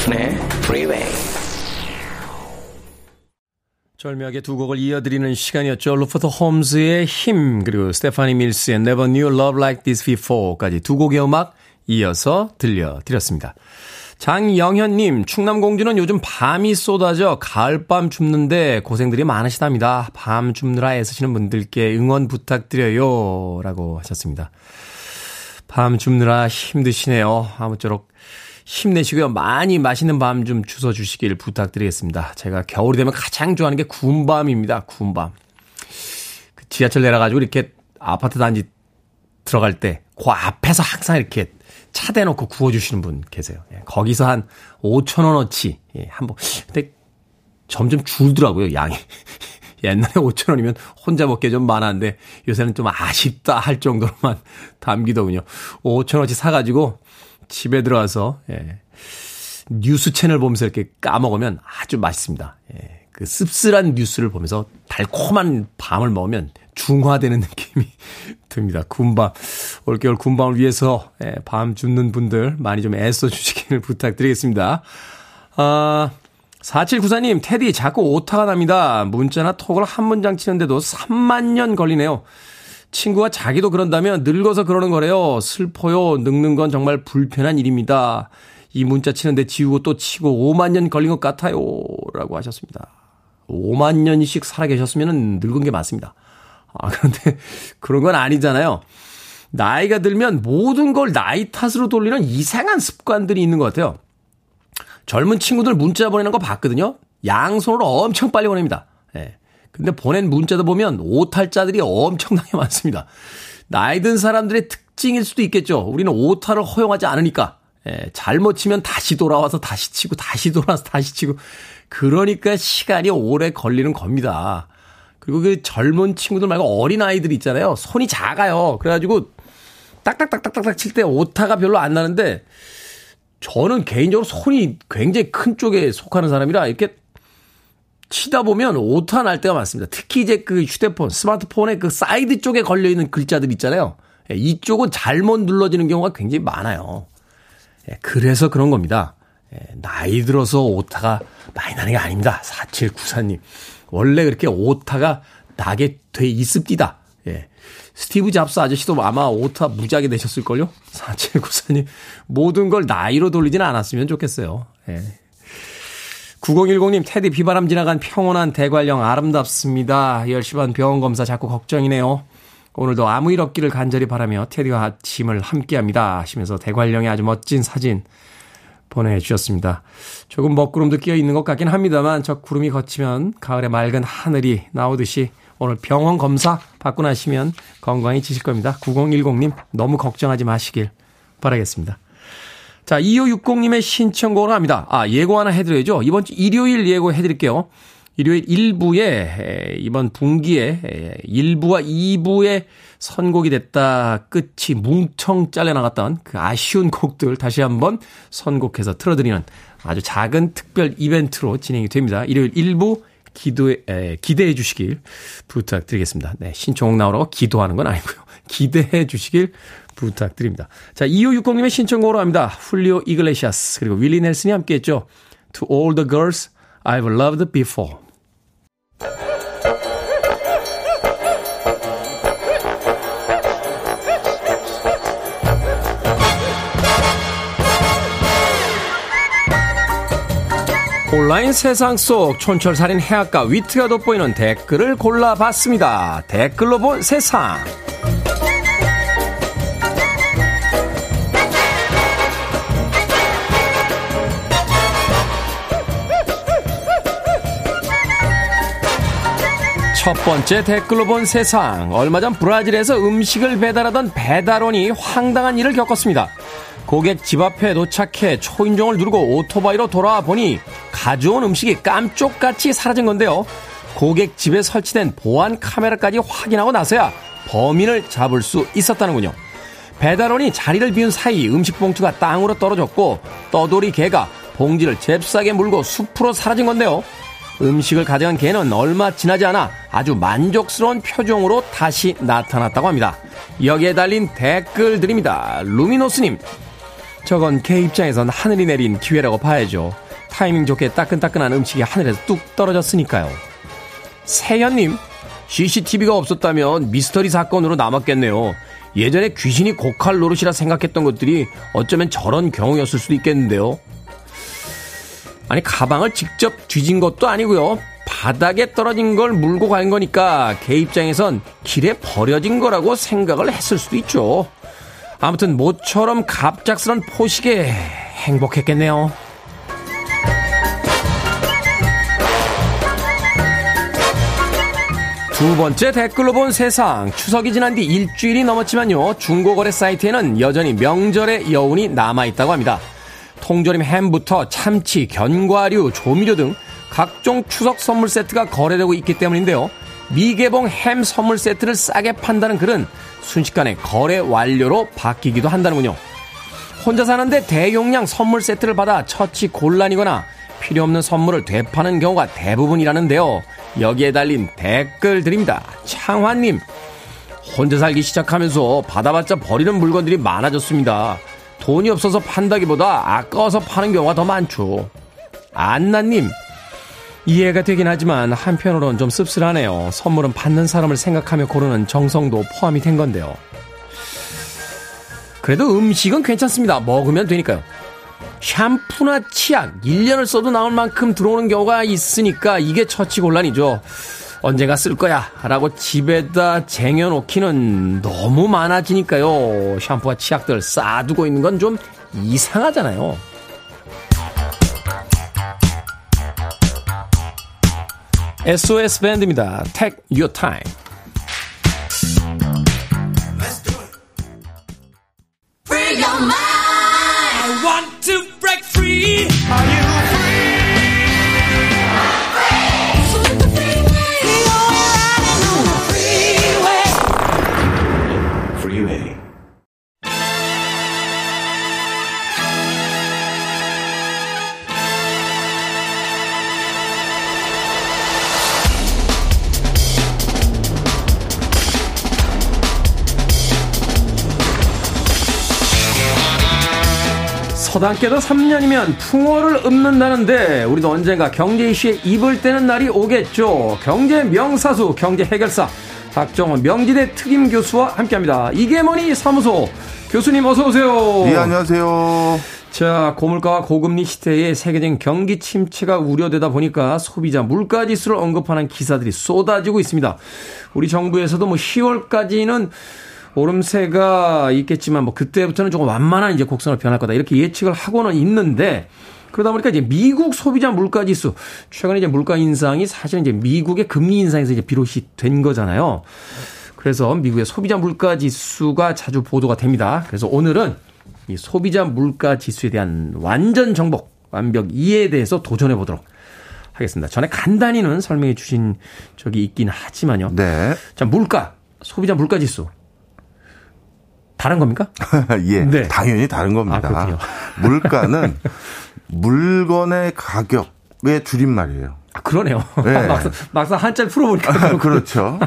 [SPEAKER 3] 김태훈의 Freeway.
[SPEAKER 1] 절묘하게 두 곡을 이어드리는 시간이었죠. 루퍼트 홈즈의 힘 그리고 스테파니 밀스의 Never Knew Love Like This Before까지 두 곡의 음악 이어서 들려드렸습니다. 장영현님, 충남공주는 요즘 밤이 쏟아져 가을밤 줍는데 고생들이 많으시답니다. 밤 줍느라 애쓰시는 분들께 응원 부탁드려요. 라고 하셨습니다. 밤 줍느라 힘드시네요. 아무쪼록 힘내시고요. 많이 맛있는 밤 좀 주워 주시길 부탁드리겠습니다. 제가 겨울이 되면 가장 좋아하는 게 구운 밤입니다. 구운 밤. 그 지하철 내려가지고 이렇게 아파트 단지 들어갈 때 그 앞에서 항상 이렇게 차 대놓고 구워주시는 분 계세요. 예, 거기서 한 5천 원어치, 예, 한 번. 근데 점점 줄더라고요, 양이. 옛날에 5천 원이면 혼자 먹기에 좀 많았는데 요새는 좀 아쉽다 할 정도로만 담기더군요. 5천 원어치 사가지고 집에 들어와서, 예, 뉴스 채널 보면서 이렇게 까먹으면 아주 맛있습니다. 예, 그 씁쓸한 뉴스를 보면서 달콤한 밤을 먹으면 중화되는 느낌이 듭니다. 군밤. 올겨울 군밤을 위해서 예, 밤 줍는 분들 많이 좀 애써 주시기를 부탁드리겠습니다. 아, 4794님, 테디, 자꾸 오타가 납니다. 문자나 톡을 한 문장 치는데도 3만 년 걸리네요. 친구가 자기도 그런다면 늙어서 그러는 거래요. 슬퍼요. 늙는 건 정말 불편한 일입니다. 이 문자 치는데 지우고 또 치고 5만 년 걸린 것 같아요. 라고 하셨습니다. 5만 년씩 살아 계셨으면 늙은 게 맞습니다. 아, 그런데 그런 건 아니잖아요. 나이가 들면 모든 걸 나이 탓으로 돌리는 이상한 습관들이 있는 것 같아요. 젊은 친구들 문자 보내는 거 봤거든요. 양손으로 엄청 빨리 보냅니다. 예. 근데 보낸 문자도 보면 오탈자들이 엄청나게 많습니다. 나이 든 사람들의 특징일 수도 있겠죠. 우리는 오탈을 허용하지 않으니까. 예, 잘못 치면 다시 돌아와서 다시 치고 다시 돌아와서 다시 치고 그러니까 시간이 오래 걸리는 겁니다. 그리고 그 젊은 친구들 말고 어린 아이들 있잖아요. 손이 작아요. 그래가지고 딱딱딱딱딱딱 칠 때 오타가 별로 안 나는데 저는 개인적으로 손이 굉장히 큰 쪽에 속하는 사람이라 이렇게 치다 보면 오타 날 때가 많습니다. 특히 이제 그 휴대폰, 스마트폰의 그 사이드 쪽에 걸려 있는 글자들 있잖아요. 예, 이쪽은 잘못 눌러지는 경우가 굉장히 많아요. 예, 그래서 그런 겁니다. 예, 나이 들어서 오타가 많이 나는 게 아닙니다. 4794님. 원래 그렇게 오타가 나게 돼 있습니다. 예. 스티브 잡스 아저씨도 아마 오타 무지하게 내셨을걸요? 4794님. 모든 걸 나이로 돌리지는 않았으면 좋겠어요. 예. 9010님, 테디 비바람 지나간 평온한 대관령 아름답습니다. 10시 반 병원 검사 자꾸 걱정이네요. 오늘도 아무 일 없기를 간절히 바라며 테디와 아침을 함께 합니다. 하시면서 대관령의 아주 멋진 사진 보내주셨습니다. 조금 먹구름도 끼어 있는 것 같긴 합니다만 저 구름이 걷히면 가을의 맑은 하늘이 나오듯이 오늘 병원 검사 받고 나시면 건강해지실 겁니다. 9010님 너무 걱정하지 마시길 바라겠습니다. 자, 2560님의 신청곡을 합니다. 아, 예고 하나 해드려야죠. 이번 주 일요일 예고 해드릴게요. 일요일 1부에, 이번 분기에 1부와 2부에 선곡이 됐다 끝이 뭉청 잘려나갔던 그 아쉬운 곡들 다시 한번 선곡해서 틀어드리는 아주 작은 특별 이벤트로 진행이 됩니다. 일요일 1부 기도해, 에, 기대해 주시길 부탁드리겠습니다. 네, 신청곡 나오라고 기도하는 건 아니고요. 기대해 주시길 부탁드립니다. 자, 2560님의 신청곡으로 합니다. 훌리오 이글레시아스 그리고 윌리 넬슨이 함께 했죠. To all the girls I've loved before. 온라인 세상 속 촌철살인 해악과 위트가 돋보이는 댓글을 골라봤습니다. 댓글로 본 세상. 첫 번째 댓글로 본 세상. 얼마 전 브라질에서 음식을 배달하던 배달원이 황당한 일을 겪었습니다. 고객 집 앞에 도착해 초인종을 누르고 오토바이로 돌아와 보니 가져온 음식이 깜쪽같이 사라진 건데요. 고객 집에 설치된 보안 카메라까지 확인하고 나서야 범인을 잡을 수 있었다는군요. 배달원이 자리를 비운 사이 음식 봉투가 땅으로 떨어졌고 떠돌이 개가 봉지를 잽싸게 물고 숲으로 사라진 건데요. 음식을 가져간 개는 얼마 지나지 않아 아주 만족스러운 표정으로 다시 나타났다고 합니다. 여기에 달린 댓글들입니다. 루미노스님, 저건 개 입장에선 하늘이 내린 기회라고 봐야죠. 타이밍 좋게 따끈따끈한 음식이 하늘에서 뚝 떨어졌으니까요. 세현님, CCTV가 없었다면 미스터리 사건으로 남았겠네요. 예전에 귀신이 고칼 노릇이라 생각했던 것들이 어쩌면 저런 경우였을 수도 있겠는데요. 아니, 가방을 직접 뒤진 것도 아니고요. 바닥에 떨어진 걸 물고 간 거니까 개 입장에선 길에 버려진 거라고 생각을 했을 수도 있죠. 아무튼 모처럼 갑작스런 포식에 행복했겠네요. 두 번째 댓글로 본 세상. 추석이 지난 뒤 일주일이 넘었지만요. 중고거래 사이트에는 여전히 명절의 여운이 남아있다고 합니다. 통조림 햄부터 참치, 견과류, 조미료 등 각종 추석 선물 세트가 거래되고 있기 때문인데요. 미개봉 햄 선물 세트를 싸게 판다는 글은 순식간에 거래 완료로 바뀌기도 한다는군요. 혼자 사는데 대용량 선물 세트를 받아 처치 곤란이거나 필요 없는 선물을 되파는 경우가 대부분이라는데요. 여기에 달린 댓글들입니다. 창환님, 혼자 살기 시작하면서 받아봤자 버리는 물건들이 많아졌습니다. 돈이 없어서 판다기보다 아까워서 파는 경우가 더 많죠. 안나님, 이해가 되긴 하지만 한편으론 좀 씁쓸하네요. 선물은 받는 사람을 생각하며 고르는 정성도 포함이 된 건데요. 그래도 음식은 괜찮습니다. 먹으면 되니까요. 샴푸나 치약 1년을 써도 나올 만큼 들어오는 경우가 있으니까 이게 처치 곤란이죠. 언젠가 쓸 거야 라고 집에다 쟁여놓기는 너무 많아지니까요. 샴푸와 치약들 쌓아두고 있는 건 좀 이상하잖아요. SOS 밴드입니다. Take your time.
[SPEAKER 5] Free your mind.
[SPEAKER 6] I want to break free. Are you
[SPEAKER 3] Freeway.
[SPEAKER 1] 서당께도 3년이면 풍어를 읊는다는데 우리도 언젠가 경제 이슈에 입을 떼는 날이 오겠죠. 경제 명사수, 경제 해결사 박정원 명지대 특임 교수와 함께합니다. 이게 뭐니 사무소 교수님 어서 오세요.
[SPEAKER 7] 예, 안녕하세요.
[SPEAKER 1] 자, 고물가와 고금리 시대에 세계적인 경기 침체가 우려되다 보니까 소비자 물가 지수를 언급하는 기사들이 쏟아지고 있습니다. 우리 정부에서도 뭐 10월까지는 오름세가 있겠지만 뭐 그때부터는 조금 완만한 이제 곡선을 변할 거다 이렇게 예측을 하고는 있는데 그러다 보니까 이제 미국 소비자 물가 지수 최근에 이제 물가 인상이 사실은 이제 미국의 금리 인상에서 이제 비롯이 된 거잖아요. 그래서 미국의 소비자 물가 지수가 자주 보도가 됩니다. 그래서 오늘은 이 소비자 물가 지수에 대한 완전 정복, 완벽 이해에 대해서 도전해 보도록 하겠습니다. 전에 간단히는 설명해 주신 적이 있긴 하지만요.
[SPEAKER 7] 네.
[SPEAKER 1] 자, 물가, 소비자 물가 지수. 다른 겁니까?
[SPEAKER 7] 예.
[SPEAKER 1] 네.
[SPEAKER 7] 당연히 다른
[SPEAKER 1] 아,
[SPEAKER 7] 겁니다.
[SPEAKER 1] 그렇군요.
[SPEAKER 7] 물가는 물건의 가격의 줄임말이에요.
[SPEAKER 1] 아, 그러네요.
[SPEAKER 7] 네.
[SPEAKER 1] 막상, 막상 한자를 풀어보니까.
[SPEAKER 7] 그렇죠.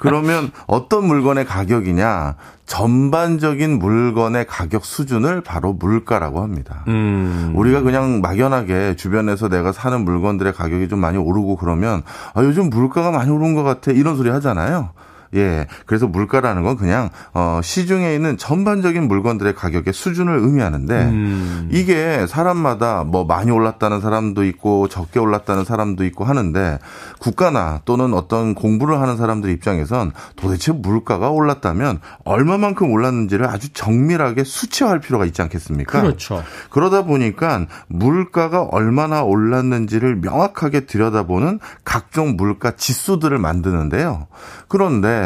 [SPEAKER 7] 그러면 어떤 물건의 가격이냐? 전반적인 물건의 가격 수준을 바로 물가라고 합니다.
[SPEAKER 1] 음.
[SPEAKER 7] 우리가 그냥 막연하게 주변에서 내가 사는 물건들의 가격이 좀 많이 오르고 그러면 아, 요즘 물가가 많이 오른 것 같아 이런 소리 하잖아요. 예. 그래서 물가라는 건 그냥 어 시중에 있는 전반적인 물건들의 가격의 수준을 의미하는데
[SPEAKER 1] 음.
[SPEAKER 7] 이게 사람마다 뭐 많이 올랐다는 사람도 있고 적게 올랐다는 사람도 있고 하는데 국가나 또는 어떤 공부를 하는 사람들 입장에선 도대체 물가가 올랐다면 얼마만큼 올랐는지를 아주 정밀하게 수치화할 필요가 있지 않겠습니까?
[SPEAKER 1] 그렇죠.
[SPEAKER 7] 그러다 보니까 물가가 얼마나 올랐는지를 명확하게 들여다보는 각종 물가 지수들을 만드는데요. 그런데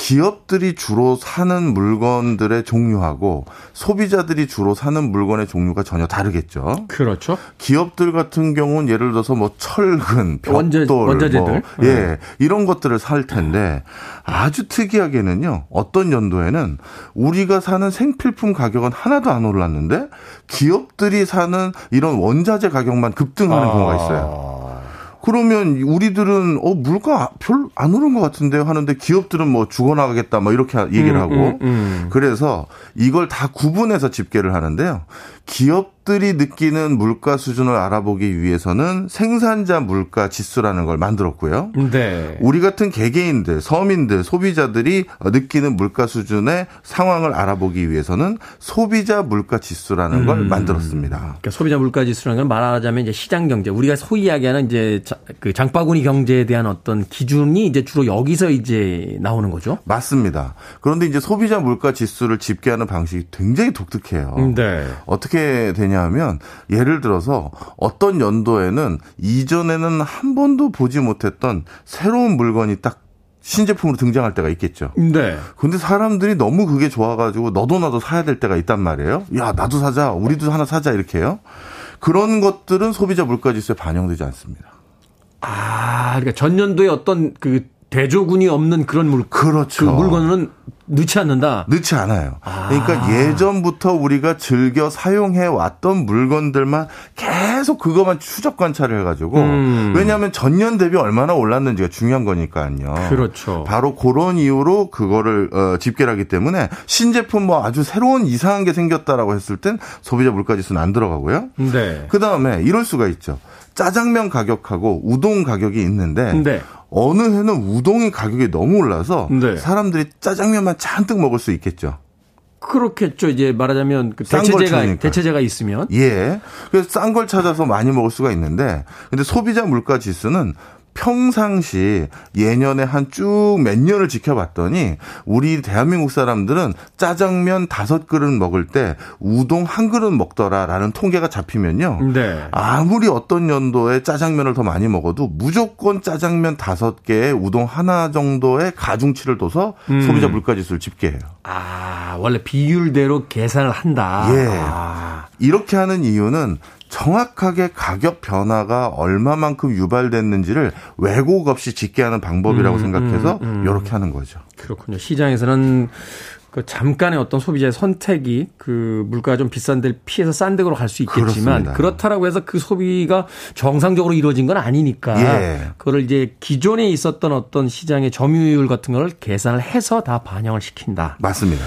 [SPEAKER 7] 기업들이 주로 사는 물건들의 종류하고 소비자들이 주로 사는 물건의 종류가 전혀 다르겠죠.
[SPEAKER 1] 그렇죠.
[SPEAKER 7] 기업들 같은 경우는 예를 들어서 뭐 철근, 벽돌,
[SPEAKER 1] 원자재들.
[SPEAKER 7] 뭐, 예, 이런 것들을 살 텐데 아주 특이하게는요. 어떤 연도에는 우리가 사는 생필품 가격은 하나도 안 올랐는데 기업들이 사는 이런 원자재 가격만 급등하는
[SPEAKER 1] 아.
[SPEAKER 7] 경우가 있어요. 그러면 우리들은 어 물가 별 안 오른 것 같은데요 하는데 기업들은 뭐 죽어나가겠다 뭐 이렇게 얘기를
[SPEAKER 1] 음,
[SPEAKER 7] 하고
[SPEAKER 1] 음, 음.
[SPEAKER 7] 그래서 이걸 다 구분해서 집계를 하는데요. 기업들이 느끼는 물가 수준을 알아보기 위해서는 생산자 물가 지수라는 걸 만들었고요.
[SPEAKER 1] 네.
[SPEAKER 7] 우리 같은 개개인들, 서민들, 소비자들이 느끼는 물가 수준의 상황을 알아보기 위해서는 소비자 물가 지수라는 걸
[SPEAKER 1] 음.
[SPEAKER 7] 만들었습니다.
[SPEAKER 1] 그러니까 소비자 물가 지수라는 건 말하자면 이제 시장 경제, 우리가 소위 이야기하는 이제 자- 그 장바구니 경제에 대한 어떤 기준이 이제 주로 여기서 이제 나오는 거죠.
[SPEAKER 7] 맞습니다. 그런데 이제 소비자 물가 지수를 집계하는 방식이 굉장히 독특해요.
[SPEAKER 1] 네.
[SPEAKER 7] 어떻게 되냐면 예를 들어서 어떤 연도에는 이전에는 한 번도 보지 못했던 새로운 물건이 딱 신제품으로 등장할 때가 있겠죠.
[SPEAKER 1] 네.
[SPEAKER 7] 근데 사람들이 너무 그게 좋아가지고 너도 나도 사야 될 때가 있단 말이에요. 야, 나도 사자. 우리도 하나 사자. 이렇게 해요. 그런 것들은 소비자 물가 지수에 반영되지 않습니다.
[SPEAKER 1] 아, 그러니까 전년도에 어떤 그 대조군이 없는 그런 물
[SPEAKER 7] 그렇죠.
[SPEAKER 1] 그 물건은 넣지 않는다.
[SPEAKER 7] 넣지 않아요. 그러니까 예전부터 우리가 즐겨 사용해 왔던 물건들만 계속 그것만 추적 관찰을 해가지고
[SPEAKER 1] 음.
[SPEAKER 7] 왜냐하면 전년 대비 얼마나 올랐는지가 중요한 거니까요.
[SPEAKER 1] 그렇죠.
[SPEAKER 7] 바로 그런 이유로 그거를 어, 집계를 하기 때문에 신제품 뭐 아주 새로운 이상한 게 생겼다라고 했을 땐 소비자 물가지수는 안 들어가고요.
[SPEAKER 1] 네.
[SPEAKER 7] 그 다음에 이럴 수가 있죠. 짜장면 가격하고 우동 가격이 있는데
[SPEAKER 1] 네.
[SPEAKER 7] 어느 해는 우동이 가격이 너무 올라서
[SPEAKER 1] 네.
[SPEAKER 7] 사람들이 짜장면만 잔뜩 먹을 수 있겠죠.
[SPEAKER 1] 그렇겠죠. 이제 말하자면 그 대체제가. 대체제가 있으면
[SPEAKER 7] 예. 그래서 싼 걸 찾아서 많이 먹을 수가 있는데 근데 소비자 물가 지수는 평상시 예년에 한 쭉 몇 년을 지켜봤더니 우리 대한민국 사람들은 짜장면 다섯 그릇 먹을 때 우동 한 그릇 먹더라라는 통계가 잡히면요.
[SPEAKER 1] 네.
[SPEAKER 7] 아무리 어떤 연도에 짜장면을 더 많이 먹어도 무조건 짜장면 다섯 개에 우동 하나 정도의 가중치를 둬서
[SPEAKER 1] 음.
[SPEAKER 7] 소비자 물가 지수를 집계해요.
[SPEAKER 1] 아, 원래 비율대로 계산을 한다.
[SPEAKER 7] 예.
[SPEAKER 1] 아,
[SPEAKER 7] 이렇게 하는 이유는 정확하게 가격 변화가 얼마만큼 유발됐는지를 왜곡 없이 집계하는 방법이라고
[SPEAKER 1] 음,
[SPEAKER 7] 생각해서 이렇게 하는 거죠.
[SPEAKER 1] 그렇군요. 시장에서는 그 잠깐의 어떤 소비자의 선택이 그 물가가 좀 비싼 데를 피해서 싼 데로 갈 수 있겠지만
[SPEAKER 7] 그렇습니다.
[SPEAKER 1] 그렇다라고 해서 그 소비가 정상적으로 이루어진 건 아니니까
[SPEAKER 7] 예.
[SPEAKER 1] 그거를 이제 기존에 있었던 어떤 시장의 점유율 같은 걸 계산을 해서 다 반영을 시킨다.
[SPEAKER 7] 맞습니다.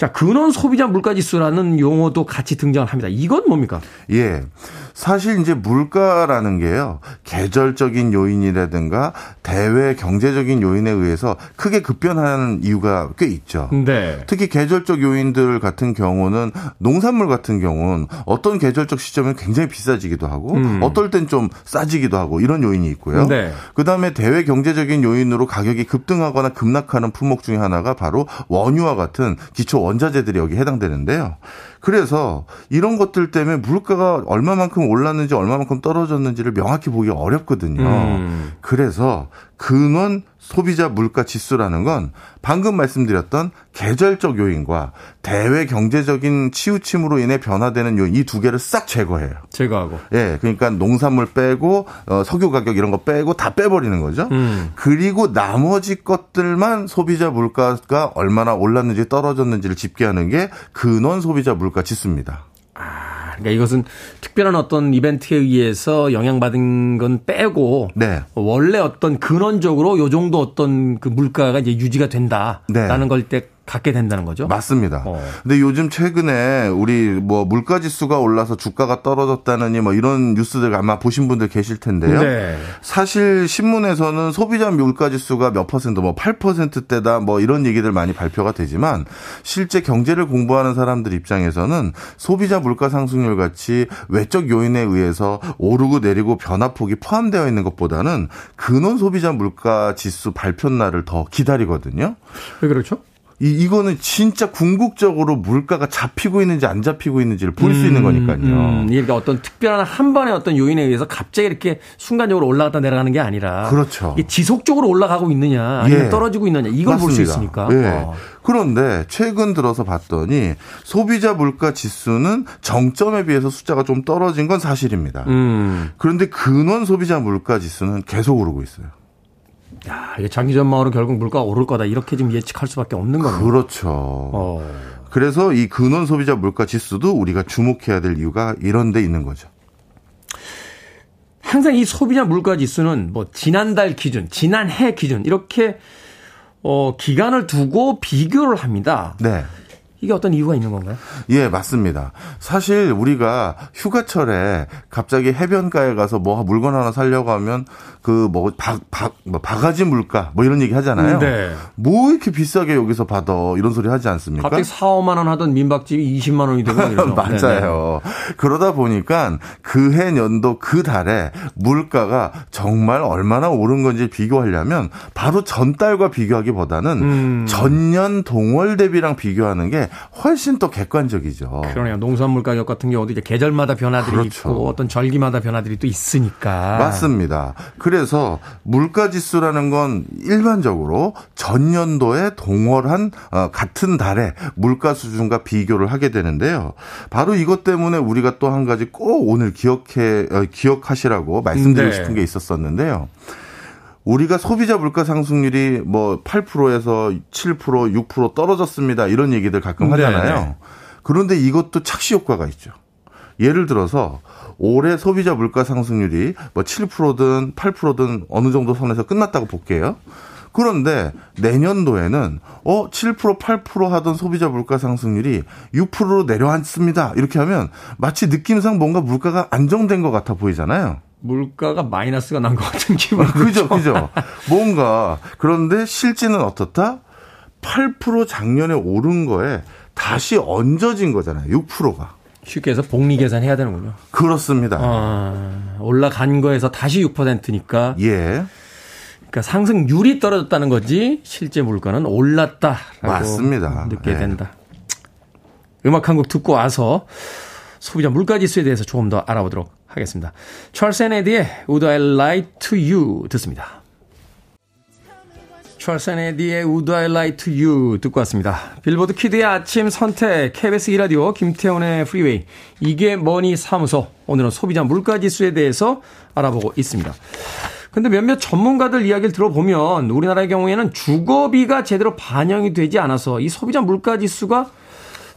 [SPEAKER 1] 자, 근원 소비자 물가 지수라는 용어도 같이 등장을 합니다. 이건 뭡니까?
[SPEAKER 7] 예. 사실 이제 물가라는 게요. 계절적인 요인이라든가 대외 경제적인 요인에 의해서 크게 급변하는 이유가 꽤 있죠.
[SPEAKER 1] 네.
[SPEAKER 7] 특히 계절적 요인들 같은 경우는 농산물 같은 경우는 어떤 계절적 시점에 굉장히 비싸지기도 하고 어떨 땐 좀 싸지기도 하고 이런 요인이 있고요.
[SPEAKER 1] 네.
[SPEAKER 7] 그다음에 대외 경제적인 요인으로 가격이 급등하거나 급락하는 품목 중에 하나가 바로 원유와 같은 기초 원자재들이 여기 해당되는데요. 그래서 이런 것들 때문에 물가가 얼마만큼 올랐는지 얼마만큼 떨어졌는지를 명확히 보기 어렵거든요.
[SPEAKER 1] 음.
[SPEAKER 7] 그래서 근원 소비자 물가 지수라는 건 방금 말씀드렸던 계절적 요인과 대외 경제적인 치우침으로 인해 변화되는 요인 이 두 개를 싹 제거해요.
[SPEAKER 1] 제거하고.
[SPEAKER 7] 예, 그러니까 농산물 빼고 어, 석유 가격 이런 거 빼고 다 빼버리는 거죠.
[SPEAKER 1] 음.
[SPEAKER 7] 그리고 나머지 것들만 소비자 물가가 얼마나 올랐는지 떨어졌는지를 집계하는 게 근원 소비자 물가 지수입니다.
[SPEAKER 1] 그러니까 이것은 특별한 어떤 이벤트에 의해서 영향받은 건 빼고
[SPEAKER 7] 네.
[SPEAKER 1] 원래 어떤 근원적으로 요 정도 어떤 그 물가가 이제 유지가 된다라는
[SPEAKER 7] 네.
[SPEAKER 1] 걸때 갖게 된다는 거죠.
[SPEAKER 7] 맞습니다.
[SPEAKER 1] 어.
[SPEAKER 7] 근데 요즘 최근에 우리 뭐 물가 지수가 올라서 주가가 떨어졌다느니 뭐 이런 뉴스들 아마 보신 분들 계실 텐데요.
[SPEAKER 1] 네.
[SPEAKER 7] 사실 신문에서는 소비자 물가 지수가 몇 퍼센트 뭐 8%대다 뭐 이런 얘기들 많이 발표가 되지만 실제 경제를 공부하는 사람들 입장에서는 소비자 물가 상승률 같이 외적 요인에 의해서 오르고 내리고 변화폭이 포함되어 있는 것보다는 근원 소비자 물가 지수 발표 날을 더 기다리거든요.
[SPEAKER 1] 왜 그렇죠?
[SPEAKER 7] 이, 이거는 진짜 궁극적으로 물가가 잡히고 있는지 안 잡히고 있는지를 볼수 있는 거니까요.
[SPEAKER 1] 음, 그러니까 어떤 특별한 한 번의 어떤 요인에 의해서 갑자기 이렇게 순간적으로 올라갔다 내려가는 게 아니라
[SPEAKER 7] 그렇죠.
[SPEAKER 1] 이게 지속적으로 올라가고 있느냐 아니면
[SPEAKER 7] 예.
[SPEAKER 1] 떨어지고 있느냐 이걸 볼 수. 있으니까.
[SPEAKER 7] 예.
[SPEAKER 1] 어.
[SPEAKER 7] 그런데 최근 들어서 봤더니 소비자 물가 지수는 정점에 비해서 숫자가 좀 떨어진 건 사실입니다.
[SPEAKER 1] 음.
[SPEAKER 7] 그런데 근원 소비자 물가 지수는 계속 오르고 있어요.
[SPEAKER 1] 야, 이게 장기 전망으로 결국 물가가 오를 거다 이렇게 지금 예측할 수밖에 없는 거네요.
[SPEAKER 7] 그렇죠.
[SPEAKER 1] 어.
[SPEAKER 7] 그래서 이 근원 소비자 물가 지수도 우리가 주목해야 될 이유가 이런 데 있는 거죠.
[SPEAKER 1] 항상 이 소비자 물가 지수는 뭐 지난달 기준, 지난해 기준 이렇게 어 기간을 두고 비교를 합니다.
[SPEAKER 7] 네.
[SPEAKER 1] 이게 어떤 이유가 있는 건가요?
[SPEAKER 7] 예, 맞습니다. 사실 우리가 휴가철에 갑자기 해변가에 가서 뭐 물건 하나 사려고 하면 그뭐 뭐 바가지 물가 뭐 이런 얘기 하잖아요.
[SPEAKER 1] 네.
[SPEAKER 7] 뭐 이렇게 비싸게 여기서 받아 이런 소리 하지 않습니까?
[SPEAKER 1] 갑자기 4, 5만 원 하던 민박집이 20만 원이 되고 이러죠.
[SPEAKER 7] 맞아요. 그러다 보니까 그 해 연도 그 달에 물가가 정말 얼마나 오른 건지 비교하려면 바로 전달과 비교하기보다는
[SPEAKER 1] 음.
[SPEAKER 7] 전년 동월 대비랑 비교하는 게 훨씬 더 객관적이죠.
[SPEAKER 1] 그러네요. 농산물 가격 같은 경우도 이제 계절마다 변화들이
[SPEAKER 7] 그렇죠.
[SPEAKER 1] 있고 어떤 절기마다 변화들이 또 있으니까.
[SPEAKER 7] 맞습니다. 그래서 물가 지수라는 건 일반적으로 전년도에 동월한 어, 같은 달에 물가 수준과 비교를 하게 되는데요. 바로 이것 때문에 우리가 또 한 가지 꼭 오늘 기억해 어, 기억하시라고 말씀드리고
[SPEAKER 1] 네.
[SPEAKER 7] 싶은 게 있었었는데요. 우리가 소비자 물가 상승률이 뭐 8%에서 7%, 6% 떨어졌습니다. 이런 얘기들 가끔 하잖아요. 네네. 그런데 이것도 착시 효과가 있죠. 예를 들어서 올해 소비자 물가 상승률이 뭐 7%든 8%든 어느 정도 선에서 끝났다고 볼게요. 그런데 내년도에는 어 7% 8% 하던 소비자 물가 상승률이 6%로 내려앉습니다. 이렇게 하면 마치 느낌상 뭔가 물가가 안정된 것 같아 보이잖아요.
[SPEAKER 1] 물가가 마이너스가 난 것 같은 기분.
[SPEAKER 7] 그죠, 그죠. 뭔가 그런데 실제는 어떻다? 8% 작년에 오른 거에 다시 얹어진 거잖아요. 6%가.
[SPEAKER 1] 쉽게 해서 복리 계산해야 되는군요.
[SPEAKER 7] 그렇습니다.
[SPEAKER 1] 아, 올라간 거에서 다시 6%니까.
[SPEAKER 7] 예.
[SPEAKER 1] 그러니까 상승률이 떨어졌다는 거지 실제 물가는 올랐다라고
[SPEAKER 7] 맞습니다.
[SPEAKER 1] 느끼게 네. 된다. 음악 한 곡 듣고 와서 소비자 물가 지수에 대해서 조금 더 알아보도록 하겠습니다. 찰스 에디의 Would I Lie to You 듣습니다. 찰스 에디의 Would I Lie to You 듣고 왔습니다. 빌보드 키드의 아침 선택 KBS 2라디오 김태훈의 프리웨이 이게 뭐니 사무소 오늘은 소비자 물가 지수에 대해서 알아보고 있습니다. 근데 몇몇 전문가들 이야기를 들어보면 우리나라의 경우에는 주거비가 제대로 반영이 되지 않아서 이 소비자 물가 지수가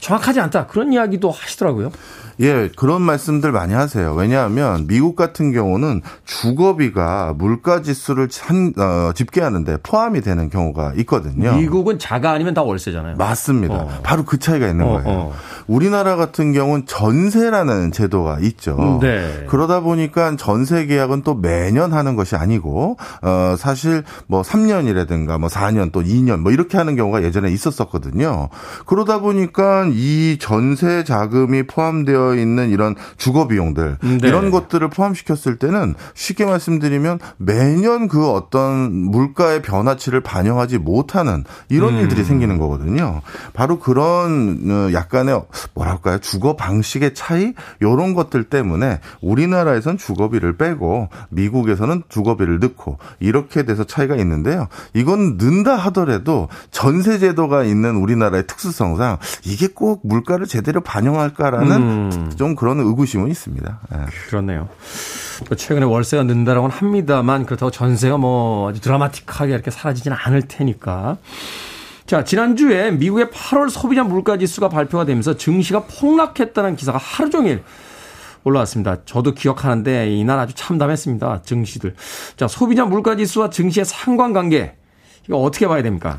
[SPEAKER 1] 정확하지 않다. 그런 이야기도 하시더라고요.
[SPEAKER 7] 예, 그런 말씀들 많이 하세요. 왜냐하면 미국 같은 경우는 주거비가 물가 지수를 한, 어, 집계하는데 포함이 되는 경우가 있거든요.
[SPEAKER 1] 미국은 자가 아니면 다 월세잖아요.
[SPEAKER 7] 맞습니다. 어. 바로 그 차이가 있는 어, 거예요. 어. 우리나라 같은 경우는 전세라는 제도가 있죠.
[SPEAKER 1] 음, 네.
[SPEAKER 7] 그러다 보니까 전세 계약은 또 매년 하는 것이 아니고 어, 사실 뭐 3년이라든가 뭐 4년 또 2년 뭐 이렇게 하는 경우가 예전에 있었었거든요. 그러다 보니까 이 전세 자금이 포함되어 되어 있는 이런 주거 비용들 네. 이런 것들을 포함시켰을 때는 쉽게 말씀드리면 매년 그 어떤 물가의 변화치를 반영하지 못하는 이런 음. 일들이 생기는 거거든요. 바로 그런 어, 약간의 뭐랄까요 주거 방식의 차이 이런 것들 때문에 우리나라에선 주거비를 빼고 미국에서는 주거비를 넣고 이렇게 돼서 차이가 있는데요. 이건 는다 하더라도 전세 제도가 있는 우리나라의 특수성상 이게 꼭 물가를 제대로 반영할까라는 음. 음. 좀 그런 의구심은 있습니다. 네.
[SPEAKER 1] 그렇네요. 뭐 최근에 월세가 는다라고는 합니다만 그렇다고 전세가 뭐 아주 드라마틱하게 이렇게 사라지지는 않을 테니까. 자, 지난주에 미국의 8월 소비자 물가 지수가 발표가 되면서 증시가 폭락했다는 기사가 하루 종일 올라왔습니다. 저도 기억하는데 이날 아주 참담했습니다. 증시들. 자, 소비자 물가 지수와 증시의 상관관계 이거 어떻게 봐야 됩니까?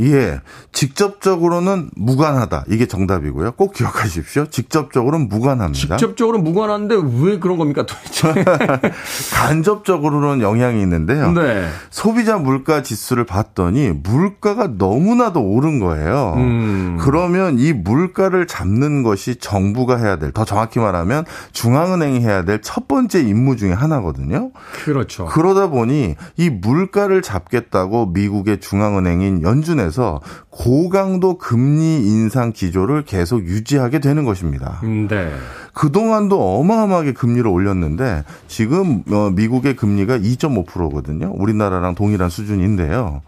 [SPEAKER 7] 예. 직접적으로는 무관하다. 이게 정답이고요. 꼭 기억하십시오. 직접적으로는 무관합니다.
[SPEAKER 1] 직접적으로 무관한데 왜 그런 겁니까 도대체?
[SPEAKER 7] 간접적으로는 영향이 있는데요. 네. 소비자 물가 지수를 봤더니 물가가 너무나도 오른 거예요. 음. 그러면 이 물가를 잡는 것이 정부가 해야 될, 더 정확히 말하면 중앙은행이 해야 될 첫 번째 임무 중에 하나거든요.
[SPEAKER 1] 그렇죠.
[SPEAKER 7] 그러다 보니 이 물가를 잡겠다고 미국의 중앙은행인 연준에 통해서 고강도 금리 인상 기조를 계속 유지하게 되는 것입니다.
[SPEAKER 1] 음, 네.
[SPEAKER 7] 그동안도 어마어마하게 금리를 올렸는데 지금 어, 미국의 금리가 2.5%거든요. 우리나라랑 동일한 수준인데요.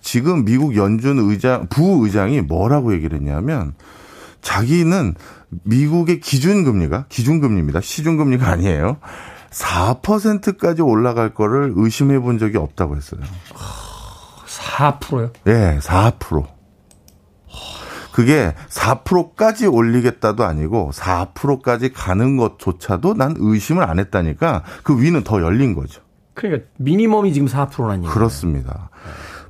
[SPEAKER 7] 지금 미국 연준 의장 부의장이 뭐라고 얘기를 했냐면 자기는 미국의 기준금리가 기준금리입니다. 시중금리가 아니에요. 4%까지 올라갈 거를 의심해 본 적이 없다고 했어요.
[SPEAKER 1] 4%요?
[SPEAKER 7] 예, 4%. 그게 4%까지 올리겠다도 아니고 4%까지 가는 것조차도 난 의심을 안 했다니까 그 위는 더 열린 거죠.
[SPEAKER 1] 그러니까 미니멈이 지금 4%라는 얘기예요.
[SPEAKER 7] 그렇습니다.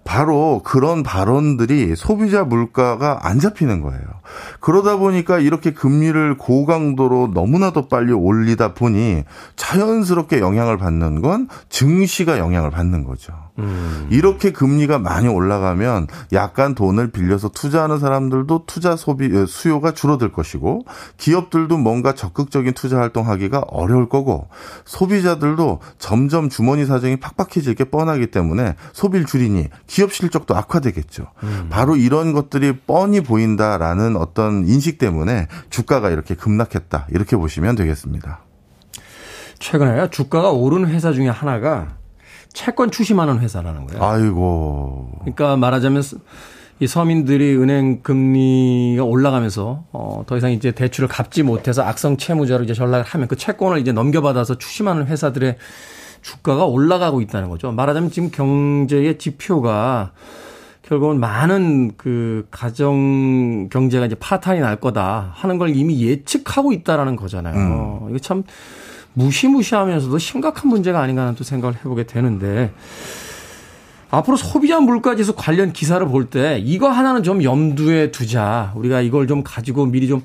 [SPEAKER 7] 바로 그런 발언들이 소비자 물가가 안 잡히는 거예요. 그러다 보니까 이렇게 금리를 고강도로 너무나도 빨리 올리다 보니 자연스럽게 영향을 받는 건 증시가 영향을 받는 거죠. 음. 이렇게 금리가 많이 올라가면 약간 돈을 빌려서 투자하는 사람들도 투자 소비 어, 수요가 줄어들 것이고 기업들도 뭔가 적극적인 투자 활동하기가 어려울 거고 소비자들도 점점 주머니 사정이 팍팍해질 게 뻔하기 때문에 소비를 줄이니 기업 실적도 악화되겠죠. 음. 바로 이런 것들이 뻔히 보인다라는 어떤 인식 때문에 주가가 이렇게 급락했다. 이렇게 보시면 되겠습니다.
[SPEAKER 1] 최근에 주가가 오른 회사 중에 하나가 채권 추심하는 회사라는 거예요.
[SPEAKER 7] 아이고.
[SPEAKER 1] 그러니까 말하자면 이 서민들이 은행 금리가 올라가면서 어, 더 이상 이제 대출을 갚지 못해서 악성 채무자로 이제 전락을 하면 그 채권을 이제 넘겨받아서 추심하는 회사들의 주가가 올라가고 있다는 거죠. 말하자면 지금 경제의 지표가 결국은 많은 그 가정 경제가 이제 파탄이 날 거다 하는 걸 이미 예측하고 있다라는 거잖아요. 음. 이거 참 무시무시하면서도 심각한 문제가 아닌가 하는 또 생각을 해보게 되는데 앞으로 소비자 물가지수 관련 기사를 볼 때 이거 하나는 좀 염두에 두자. 우리가 이걸 좀 가지고 미리 좀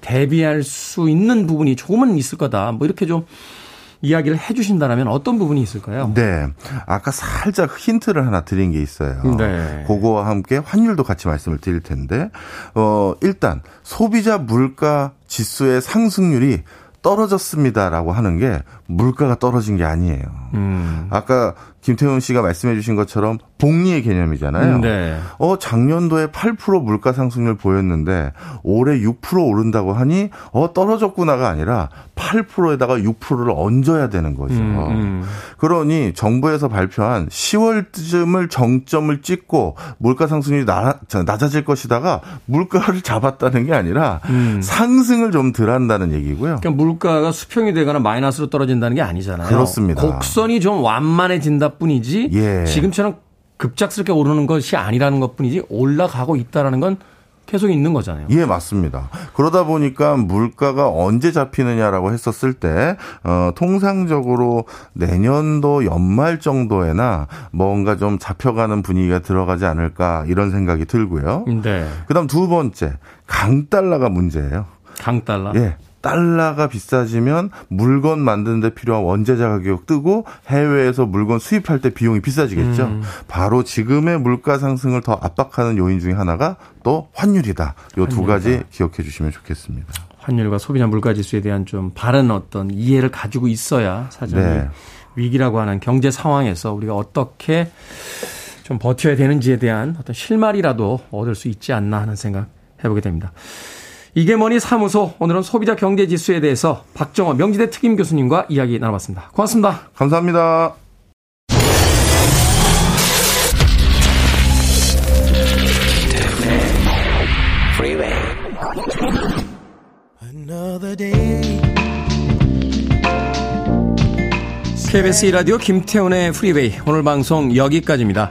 [SPEAKER 1] 대비할 수 있는 부분이 조금은 있을 거다. 뭐 이렇게 좀 이야기를 해 주신다면 어떤 부분이 있을까요?
[SPEAKER 7] 네. 아까 살짝 힌트를 하나 드린 게 있어요. 네. 그거와 함께 환율도 같이 말씀을 드릴 텐데, 어, 일단 소비자 물가 지수의 상승률이 떨어졌습니다라고 하는 게 물가가 떨어진 게 아니에요. 음. 아까 김태훈 씨가 말씀해 주신 것처럼 복리의 개념이잖아요. 네. 어, 작년도에 8% 물가 상승률 보였는데 올해 6% 오른다고 하니 어, 떨어졌구나가 아니라 8%에다가 6%를 얹어야 되는 거죠. 음, 음. 그러니 정부에서 발표한 10월쯤을 정점을 찍고 물가 상승률이 낮아질 것이다가 물가를 잡았다는 게 아니라 음. 상승을 좀 덜 한다는 얘기고요.
[SPEAKER 1] 그러니까 물가가 수평이 되거나 마이너스로 떨어진다는 게 아니잖아요.
[SPEAKER 7] 그렇습니다.
[SPEAKER 1] 곡선이 좀 완만해진다 뿐이지 예. 지금처럼 급작스럽게 오르는 것이 아니라는 것 뿐이지 올라가고 있다라는 건 계속 있는 거잖아요.
[SPEAKER 7] 예, 맞습니다. 그러다 보니까 물가가 언제 잡히느냐라고 했었을 때, 어, 통상적으로 내년도 연말 정도에나 뭔가 좀 잡혀가는 분위기가 들어가지 않을까 이런 생각이 들고요. 네. 그 다음 두 번째, 강달러가 문제예요.
[SPEAKER 1] 강달러?
[SPEAKER 7] 예. 달러가 비싸지면 물건 만드는데 필요한 원재자 가격 뜨고 해외에서 물건 수입할 때 비용이 비싸지겠죠. 음. 바로 지금의 물가 상승을 더 압박하는 요인 중에 하나가 또 환율이다. 요 두 가지 기억해 주시면 좋겠습니다.
[SPEAKER 1] 환율과 소비자 물가 지수에 대한 좀 바른 어떤 이해를 가지고 있어야 사전에 네. 위기라고 하는 경제 상황에서 우리가 어떻게 좀 버텨야 되는지에 대한 어떤 실마리라도 얻을 수 있지 않나 하는 생각 해보게 됩니다. 이게 뭐니 사무소 오늘은 소비자 경제 지수에 대해서 박정호 명지대 특임 교수님과 이야기 나눠봤습니다. 고맙습니다.
[SPEAKER 7] 감사합니다.
[SPEAKER 1] KBS 라디오 김태훈의 프리웨이 오늘 방송 여기까지입니다.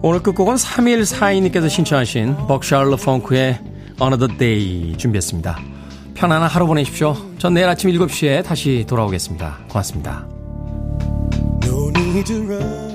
[SPEAKER 1] 오늘 끝곡은 3142님께서 신청하신 벅샤얼러 펑크의 Another Day 준비했습니다. 편안한 하루 보내십시오. 전 내일 아침 7시에 다시 돌아오겠습니다. 고맙습니다. No